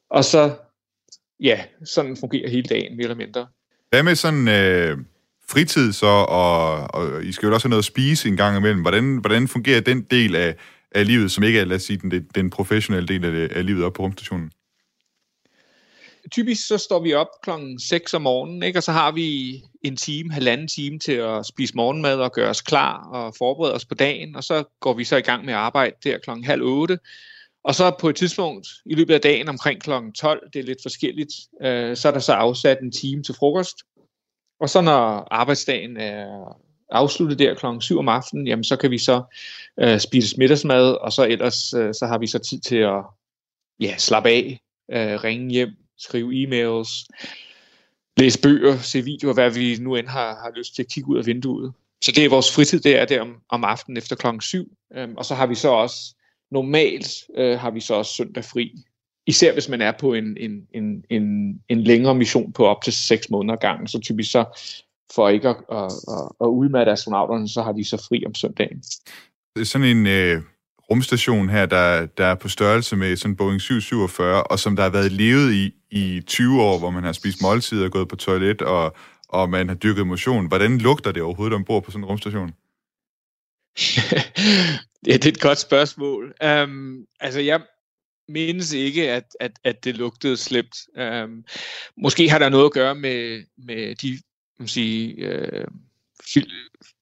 og så, ja, sådan fungerer hele dagen, mere eller mindre. Hvad med sådan... Øh fritid så, og, og I skal jo også have noget at spise en gang imellem. Hvordan, hvordan fungerer den del af, af livet, som ikke er, lad os sige, den, den professionelle del af, det, af livet op på rumstationen? Typisk så står vi op klokken 6 om morgenen, ikke? og så har vi en time, halvanden time til at spise morgenmad og gøre os klar og forberede os på dagen, og så går vi så i gang med at arbejde der klokken halv otte. Og så på et tidspunkt i løbet af dagen omkring klokken 12, det er lidt forskelligt, øh, så er der så afsat en time til frokost, og så når arbejdsdagen er afsluttet der klokken 7 om aftenen, jamen så kan vi så øh, spise middagsmad, og så ellers øh, så har vi så tid til at ja, slappe af, øh, ringe hjem, skrive e-mails, læse bøger, se videoer, hvad vi nu end har, har lyst til at kigge ud af vinduet. Så det er vores fritid, det er der om, om aftenen efter klokken 7. Øhm, og så har vi så også, normalt øh, har vi så også søndag fri. Især hvis man er på en, en, en, en, en længere mission på op til 6 måneder gang, så typisk så for ikke at, at, at, at udmatte astronauterne, så har de så fri om søndagen. Det er sådan en øh, rumstation her, der, der er på størrelse med sådan Boeing 747, og som der har været levet i i 20 år, hvor man har spist måltider, gået på toilet, og, og man har dyrket motion. Hvordan lugter det overhovedet ombord på sådan en rumstation? ja, det er et godt spørgsmål. Um, altså, jeg, mindes ikke, at, at, at det lugtede slemt. Um, måske har der noget at gøre med, med de man sige, uh, fil,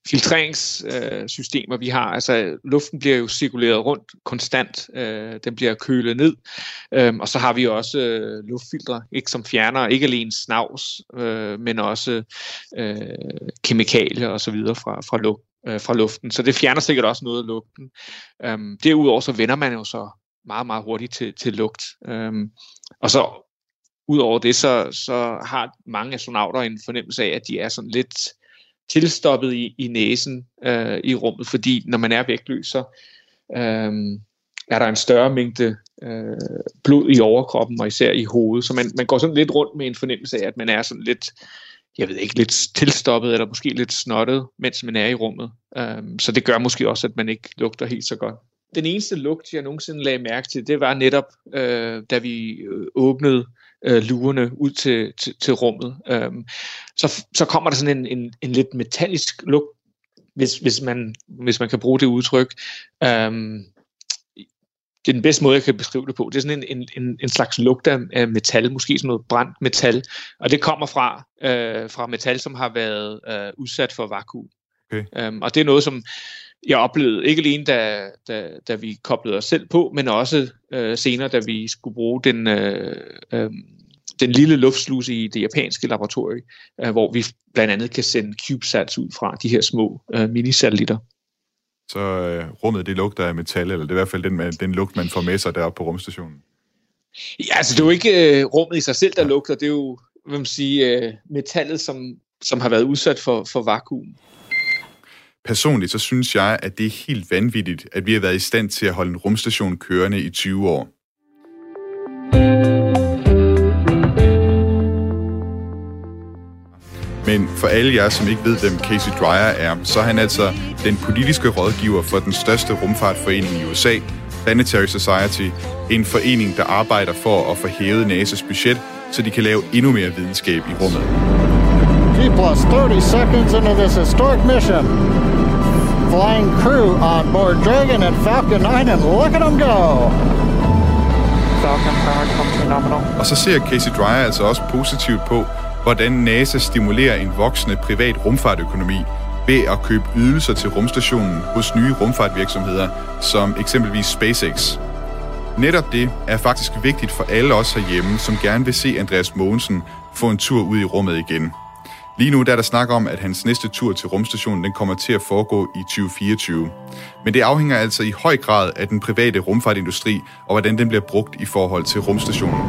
filtreringssystemer, øh, vi har. Altså, luften bliver jo cirkuleret rundt konstant. øh, den bliver kølet ned. øh, og så har vi også øh, luftfiltre, ikke, som fjerner ikke alene snavs, øh, men også øh, kemikalier og så videre fra, fra luft øh, fra luften. Så det fjerner sikkert også noget af lugten. Um, derudover så vender man jo så meget, meget hurtigt til, til lugt. Øhm, og så udover det, så, så har mange astronauter en fornemmelse af, at de er sådan lidt tilstoppet i, i næsen øh, i rummet, fordi når man er vægtløs, så øh, er der en større mængde øh, blod i overkroppen, og især i hovedet. Så man, man går sådan lidt rundt med en fornemmelse af, at man er sådan lidt, jeg ved ikke, lidt tilstoppet, eller måske lidt snottet, mens man er i rummet. Øh, så det gør måske også, at man ikke lugter helt så godt den eneste lugt, jeg nogensinde lagde mærke til, det var netop, øh, da vi øh, åbnede øh, lurene ud til, til, til rummet. Øhm, så, så kommer der sådan en, en, en lidt metallisk lugt, hvis, hvis, man, hvis man kan bruge det udtryk. Øhm, det er den bedste måde, jeg kan beskrive det på. Det er sådan en, en, en slags lugt af metal, måske sådan noget brændt metal, og det kommer fra, øh, fra metal, som har været øh, udsat for vakuum. Okay. Øhm, og det er noget, som jeg oplevede ikke alene, da, da, da vi koblede os selv på, men også øh, senere, da vi skulle bruge den, øh, øh, den lille luftsluse i det japanske laboratorium, øh, hvor vi blandt andet kan sende CubeSats ud fra de her små øh, minisatellitter. Så øh, rummet, det lugter af metal, eller det er i hvert fald den, den lugt, man får med sig deroppe på rumstationen. Ja, altså det er jo ikke øh, rummet i sig selv, der ja. lugter, det er jo, hvad man sige, øh, metallet, som, som har været udsat for, for vakuum. Personligt så synes jeg, at det er helt vanvittigt, at vi har været i stand til at holde en rumstation kørende i 20 år. Men for alle jer, som ikke ved, hvem Casey Dreyer er, så er han altså den politiske rådgiver for den største rumfartforening i USA, Planetary Society, en forening, der arbejder for at få hævet NASA's budget, så de kan lave endnu mere videnskab i rummet. T plus 30 seconds into this historic mission. Flying crew on board Dragon and Falcon 9, and look at them go! Falcon power Og så ser Casey Dreyer altså også positivt på, hvordan NASA stimulerer en voksende privat rumfartøkonomi ved at købe ydelser til rumstationen hos nye rumfartvirksomheder, som eksempelvis SpaceX. Netop det er faktisk vigtigt for alle os herhjemme, som gerne vil se Andreas Mogensen få en tur ud i rummet igen. Lige nu der er der snak om, at hans næste tur til rumstationen den kommer til at foregå i 2024. Men det afhænger altså i høj grad af den private rumfartindustri og hvordan den bliver brugt i forhold til rumstationen.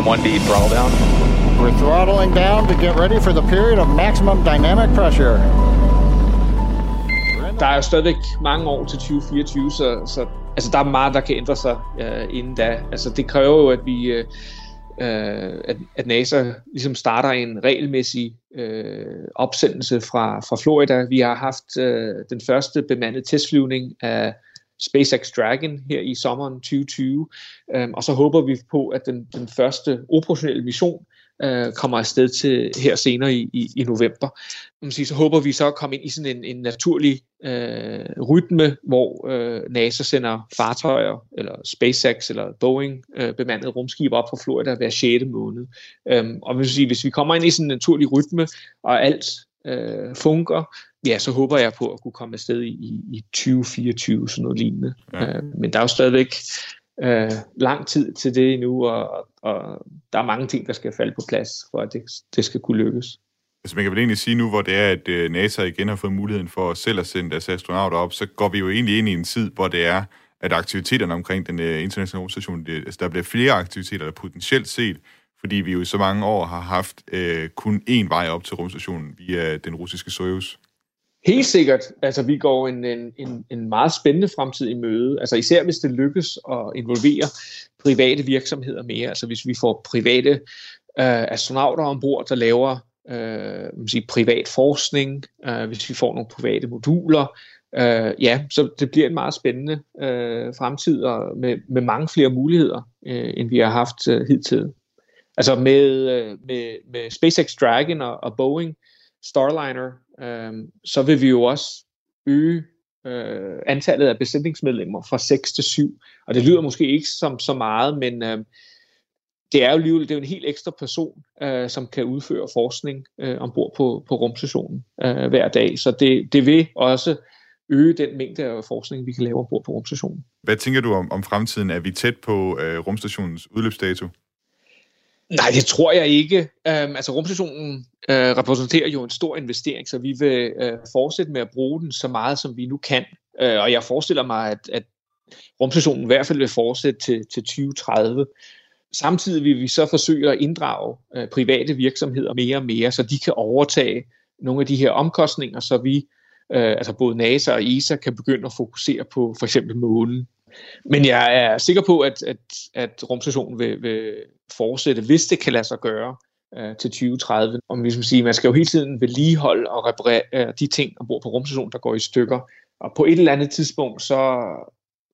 M1D throttle down. We're throttling down to get ready for the period of maximum dynamic pressure. Der er jo stadigvæk mange år til 2024, så, så altså, der er meget, der kan ændre sig uh, inden da. Altså, det kræver jo, at vi... Uh, øh, at, at NASA ligesom starter en regelmæssig øh, opsendelse fra, fra Florida. Vi har haft øh, den første bemandede testflyvning af SpaceX Dragon her i sommeren 2020, øh, og så håber vi på, at den, den første operationelle mission øh, kommer afsted til her senere i, i, i november. Man sige, så håber vi så at komme ind i sådan en, en naturlig øh, rytme, hvor øh, NASA sender fartøjer, eller SpaceX eller Boeing øh, bemandede rumskib op fra Florida hver 6. måned. Øhm, og vil sige, hvis vi kommer ind i sådan en naturlig rytme, og alt øh, fungerer, ja, så håber jeg på at kunne komme afsted i, i, i 2024, sådan noget lignende. Ja. Øh, men der er jo stadigvæk øh, lang tid til det endnu, og, og der er mange ting, der skal falde på plads, for at det, det skal kunne lykkes. Altså man kan vel egentlig sige nu, hvor det er, at øh, NASA igen har fået muligheden for selv at sende deres astronauter op, så går vi jo egentlig ind i en tid, hvor det er, at aktiviteterne omkring den øh, internationale rumstation, det, altså der bliver flere aktiviteter, der potentielt set, fordi vi jo i så mange år har haft øh, kun én vej op til rumstationen via den russiske Soyuz. Helt sikkert. Altså, vi går en, en, en, en meget spændende fremtid i møde. Altså, især hvis det lykkes at involvere private virksomheder mere. Altså, hvis vi får private øh, astronauter ombord, der laver øh, man sige, privat forskning, øh, hvis vi får nogle private moduler, øh, ja, så det bliver en meget spændende øh, fremtid og med, med mange flere muligheder, øh, end vi har haft øh, hidtil. Altså med, øh, med, med SpaceX Dragon og, og Boeing Starliner, øh, så vil vi jo også øge øh, antallet af besætningsmedlemmer fra 6 til 7. Og det lyder måske ikke som så meget, men øh, det er jo alligevel det er jo en helt ekstra person, øh, som kan udføre forskning øh, ombord på, på rumstationen øh, hver dag. Så det, det vil også øge den mængde af forskning, vi kan lave ombord på rumstationen. Hvad tænker du om, om fremtiden? Er vi tæt på øh, rumstationens udløbsdato? Nej, det tror jeg ikke. Um, altså rumstationen uh, repræsenterer jo en stor investering, så vi vil uh, fortsætte med at bruge den så meget, som vi nu kan. Uh, og jeg forestiller mig, at, at rumstationen i hvert fald vil fortsætte til, til 2030. Samtidig vil vi så forsøge at inddrage uh, private virksomheder mere og mere, så de kan overtage nogle af de her omkostninger, så vi, uh, altså både NASA og ESA, kan begynde at fokusere på for eksempel månen. Men jeg er sikker på, at, at, at rumstationen vil, vil fortsætte, hvis det kan lade sig gøre øh, til 2030. Om vi skal sige, man skal jo hele tiden vedligeholde og reparere øh, de ting ombord på rumstationen, der går i stykker. Og på et eller andet tidspunkt, så,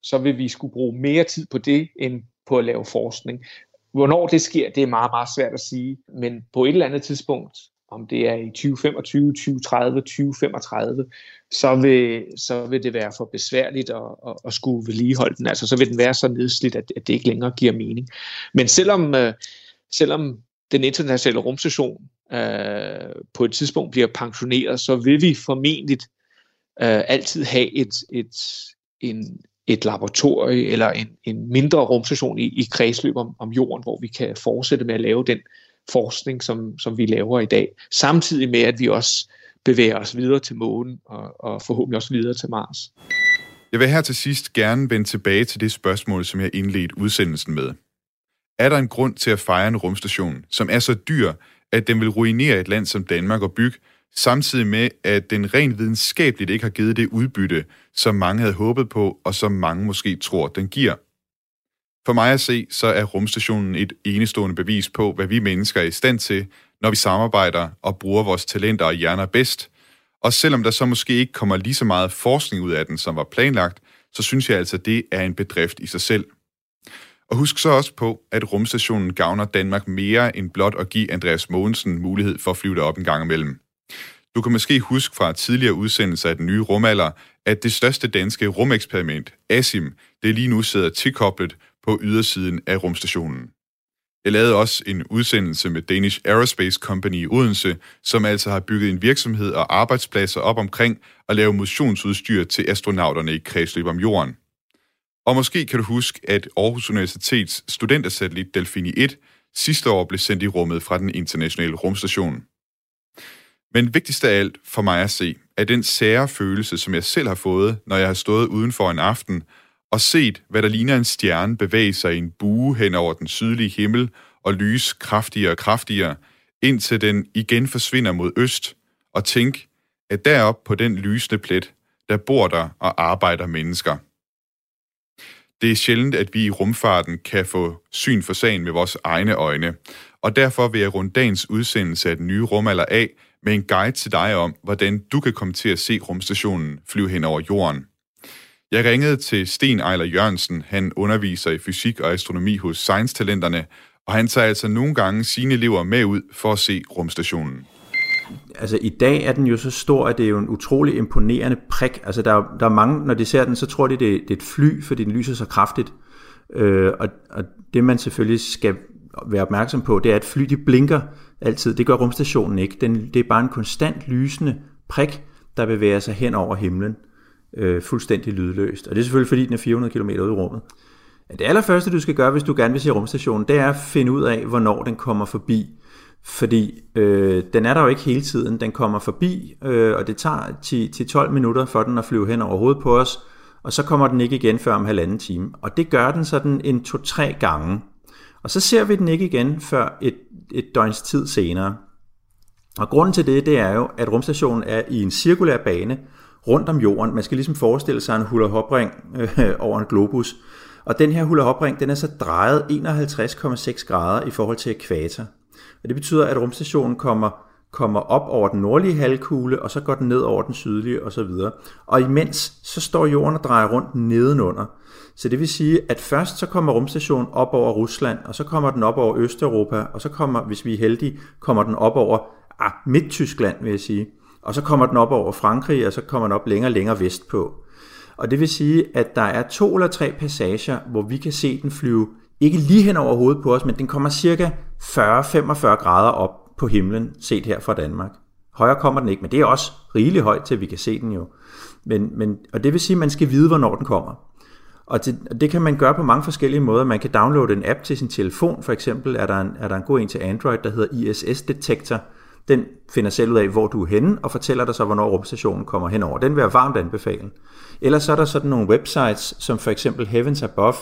så vil vi skulle bruge mere tid på det, end på at lave forskning. Hvornår det sker, det er meget, meget svært at sige. Men på et eller andet tidspunkt, om det er i 2025, 2030, 2035, så vil, så vil det være for besværligt at, at, at skulle vedligeholde den. Altså, så vil den være så nedslidt, at, at det ikke længere giver mening. Men selvom, øh, selvom den internationale rumstation øh, på et tidspunkt bliver pensioneret, så vil vi formentlig øh, altid have et, et, en, et laboratorie eller en, en mindre rumstation i, i kredsløb om, om jorden, hvor vi kan fortsætte med at lave den forskning, som, som vi laver i dag. Samtidig med, at vi også bevæger os videre til månen og, og forhåbentlig også videre til Mars. Jeg vil her til sidst gerne vende tilbage til det spørgsmål, som jeg indledte udsendelsen med. Er der en grund til at fejre en rumstation, som er så dyr, at den vil ruinere et land som Danmark og bygge, samtidig med, at den rent videnskabeligt ikke har givet det udbytte, som mange havde håbet på, og som mange måske tror, den giver? For mig at se, så er rumstationen et enestående bevis på, hvad vi mennesker er i stand til, når vi samarbejder og bruger vores talenter og hjerner bedst. Og selvom der så måske ikke kommer lige så meget forskning ud af den, som var planlagt, så synes jeg altså, at det er en bedrift i sig selv. Og husk så også på, at rumstationen gavner Danmark mere end blot at give Andreas Mogensen mulighed for at flyve derop en gang imellem. Du kan måske huske fra tidligere udsendelser af den nye rumalder, at det største danske rumeksperiment, ASIM, det lige nu sidder tilkoblet på ydersiden af rumstationen. Jeg lavede også en udsendelse med Danish Aerospace Company i Odense, som altså har bygget en virksomhed og arbejdspladser op omkring at lave motionsudstyr til astronauterne i kredsløb om jorden. Og måske kan du huske, at Aarhus Universitets studentersatellit Delfini 1 sidste år blev sendt i rummet fra den internationale rumstation. Men vigtigst af alt for mig at se, er den sære følelse, som jeg selv har fået, når jeg har stået udenfor en aften og set, hvad der ligner en stjerne bevæge sig i en bue hen over den sydlige himmel og lys kraftigere og kraftigere, indtil den igen forsvinder mod øst, og tænk, at derop på den lysende plet, der bor der og arbejder mennesker. Det er sjældent, at vi i rumfarten kan få syn for sagen med vores egne øjne, og derfor vil jeg runde dagens udsendelse af den nye rumalder af med en guide til dig om, hvordan du kan komme til at se rumstationen flyve hen over jorden. Jeg ringede til Sten Ejler Jørgensen. Han underviser i fysik og astronomi hos Science-talenterne, og han tager altså nogle gange sine elever med ud for at se rumstationen. Altså i dag er den jo så stor, at det er jo en utrolig imponerende prik. Altså der er, der er mange, når de ser den, så tror de, det det er et fly, fordi den lyser så kraftigt. Øh, og, og det man selvfølgelig skal være opmærksom på, det er, at fly de blinker altid. Det gør rumstationen ikke. Den, det er bare en konstant lysende prik, der bevæger sig hen over himlen øh, fuldstændig lydløst. Og det er selvfølgelig, fordi den er 400 km ude i rummet. Det allerførste, du skal gøre, hvis du gerne vil se rumstationen, det er at finde ud af, hvornår den kommer forbi. Fordi øh, den er der jo ikke hele tiden. Den kommer forbi, øh, og det tager 10-12 minutter for den at flyve hen over hovedet på os, og så kommer den ikke igen før om halvanden time. Og det gør den sådan en to-tre gange. Og så ser vi den ikke igen før et, et døgns tid senere. Og grunden til det, det er jo, at rumstationen er i en cirkulær bane, rundt om jorden. Man skal ligesom forestille sig en hula hopring øh, over en globus. Og den her hula hopring, den er så drejet 51,6 grader i forhold til ekvator. Og det betyder, at rumstationen kommer, kommer op over den nordlige halvkugle, og så går den ned over den sydlige osv. Og imens så står jorden og drejer rundt nedenunder. Så det vil sige, at først så kommer rumstationen op over Rusland, og så kommer den op over Østeuropa, og så kommer, hvis vi er heldige, kommer den op over ah, Midt-Tyskland, vil jeg sige og så kommer den op over Frankrig, og så kommer den op længere og længere vestpå. Og det vil sige, at der er to eller tre passager, hvor vi kan se den flyve, ikke lige hen over hovedet på os, men den kommer cirka 40-45 grader op på himlen, set her fra Danmark. Højere kommer den ikke, men det er også rigeligt højt til, at vi kan se den jo. Men, men, og det vil sige, at man skal vide, hvornår den kommer. Og det, det kan man gøre på mange forskellige måder. Man kan downloade en app til sin telefon. For eksempel er der en, er der en god en til Android, der hedder ISS Detector, den finder selv ud af, hvor du er henne, og fortæller dig så, hvornår rumstationen kommer henover. Den vil jeg varmt anbefale. Ellers så er der sådan nogle websites, som for eksempel Heavens Above,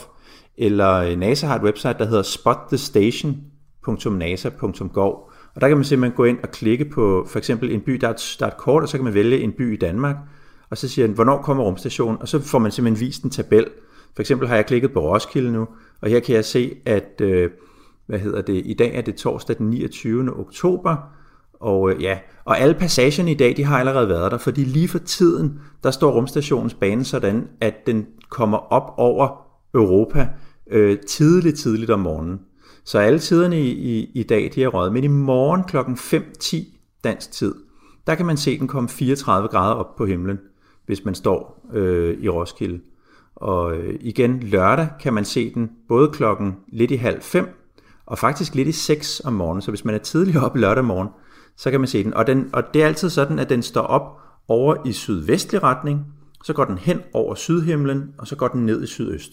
eller øh, NASA har et website, der hedder spotthestation.nasa.gov. Og der kan man simpelthen gå ind og klikke på for eksempel en by, der er et, der er et kort, og så kan man vælge en by i Danmark, og så siger den, hvornår kommer rumstationen, og så får man simpelthen vist en tabel. For eksempel har jeg klikket på Roskilde nu, og her kan jeg se, at øh, hvad hedder det, i dag er det torsdag den 29. oktober, og øh, ja, og alle passagerne i dag, de har allerede været der, fordi lige for tiden, der står rumstationens bane sådan, at den kommer op over Europa øh, tidligt, tidligt om morgenen. Så alle tiderne i, i, i dag, de er røget. Men i morgen kl. 5.10 dansk tid, der kan man se den komme 34 grader op på himlen, hvis man står øh, i Roskilde. Og øh, igen lørdag kan man se den både klokken lidt i halv fem, og faktisk lidt i 6 om morgenen. Så hvis man er tidlig op lørdag morgen, så kan man se den. Og, den. og det er altid sådan, at den står op over i sydvestlig retning, så går den hen over sydhimlen, og så går den ned i sydøst.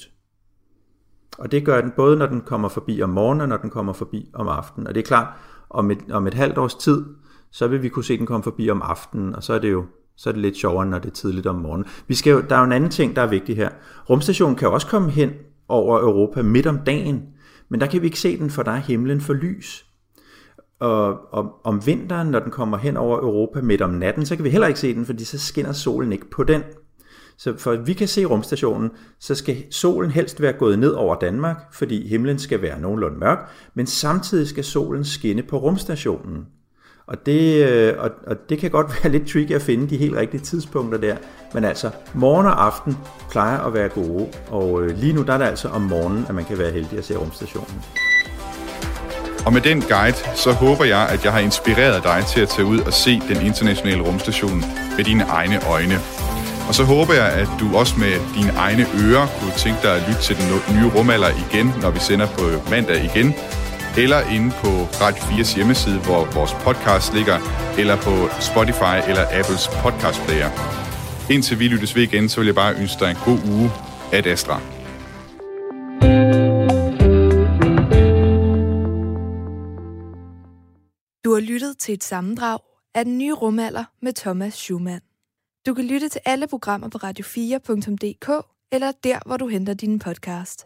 Og det gør den både, når den kommer forbi om morgenen, og når den kommer forbi om aftenen. Og det er klart, om et, om et halvt års tid, så vil vi kunne se den komme forbi om aftenen, og så er det jo så er det lidt sjovere, når det er tidligt om morgenen. Vi skal jo, der er jo en anden ting, der er vigtig her. Rumstationen kan også komme hen over Europa midt om dagen, men der kan vi ikke se den, for der er himlen for lys. Og, og om vinteren, når den kommer hen over Europa midt om natten, så kan vi heller ikke se den, fordi så skinner solen ikke på den. Så for at vi kan se rumstationen, så skal solen helst være gået ned over Danmark, fordi himlen skal være nogenlunde mørk, men samtidig skal solen skinne på rumstationen. Og det, øh, og, og det kan godt være lidt tricky at finde de helt rigtige tidspunkter der. Men altså, morgen og aften plejer at være gode, og øh, lige nu der er det altså om morgenen, at man kan være heldig at se rumstationen. Og med den guide, så håber jeg, at jeg har inspireret dig til at tage ud og se den internationale rumstation med dine egne øjne. Og så håber jeg, at du også med dine egne ører kunne tænke dig at lytte til den nye rumalder igen, når vi sender på mandag igen, eller inde på Radio 4's hjemmeside, hvor vores podcast ligger, eller på Spotify eller Apples podcast player. Indtil vi lyttes ved igen, så vil jeg bare ønske dig en god uge. Ad Astra. Lyttet til et sammendrag af den nye rumalder med Thomas Schumann. Du kan lytte til alle programmer på radio4.dk eller der, hvor du henter din podcast.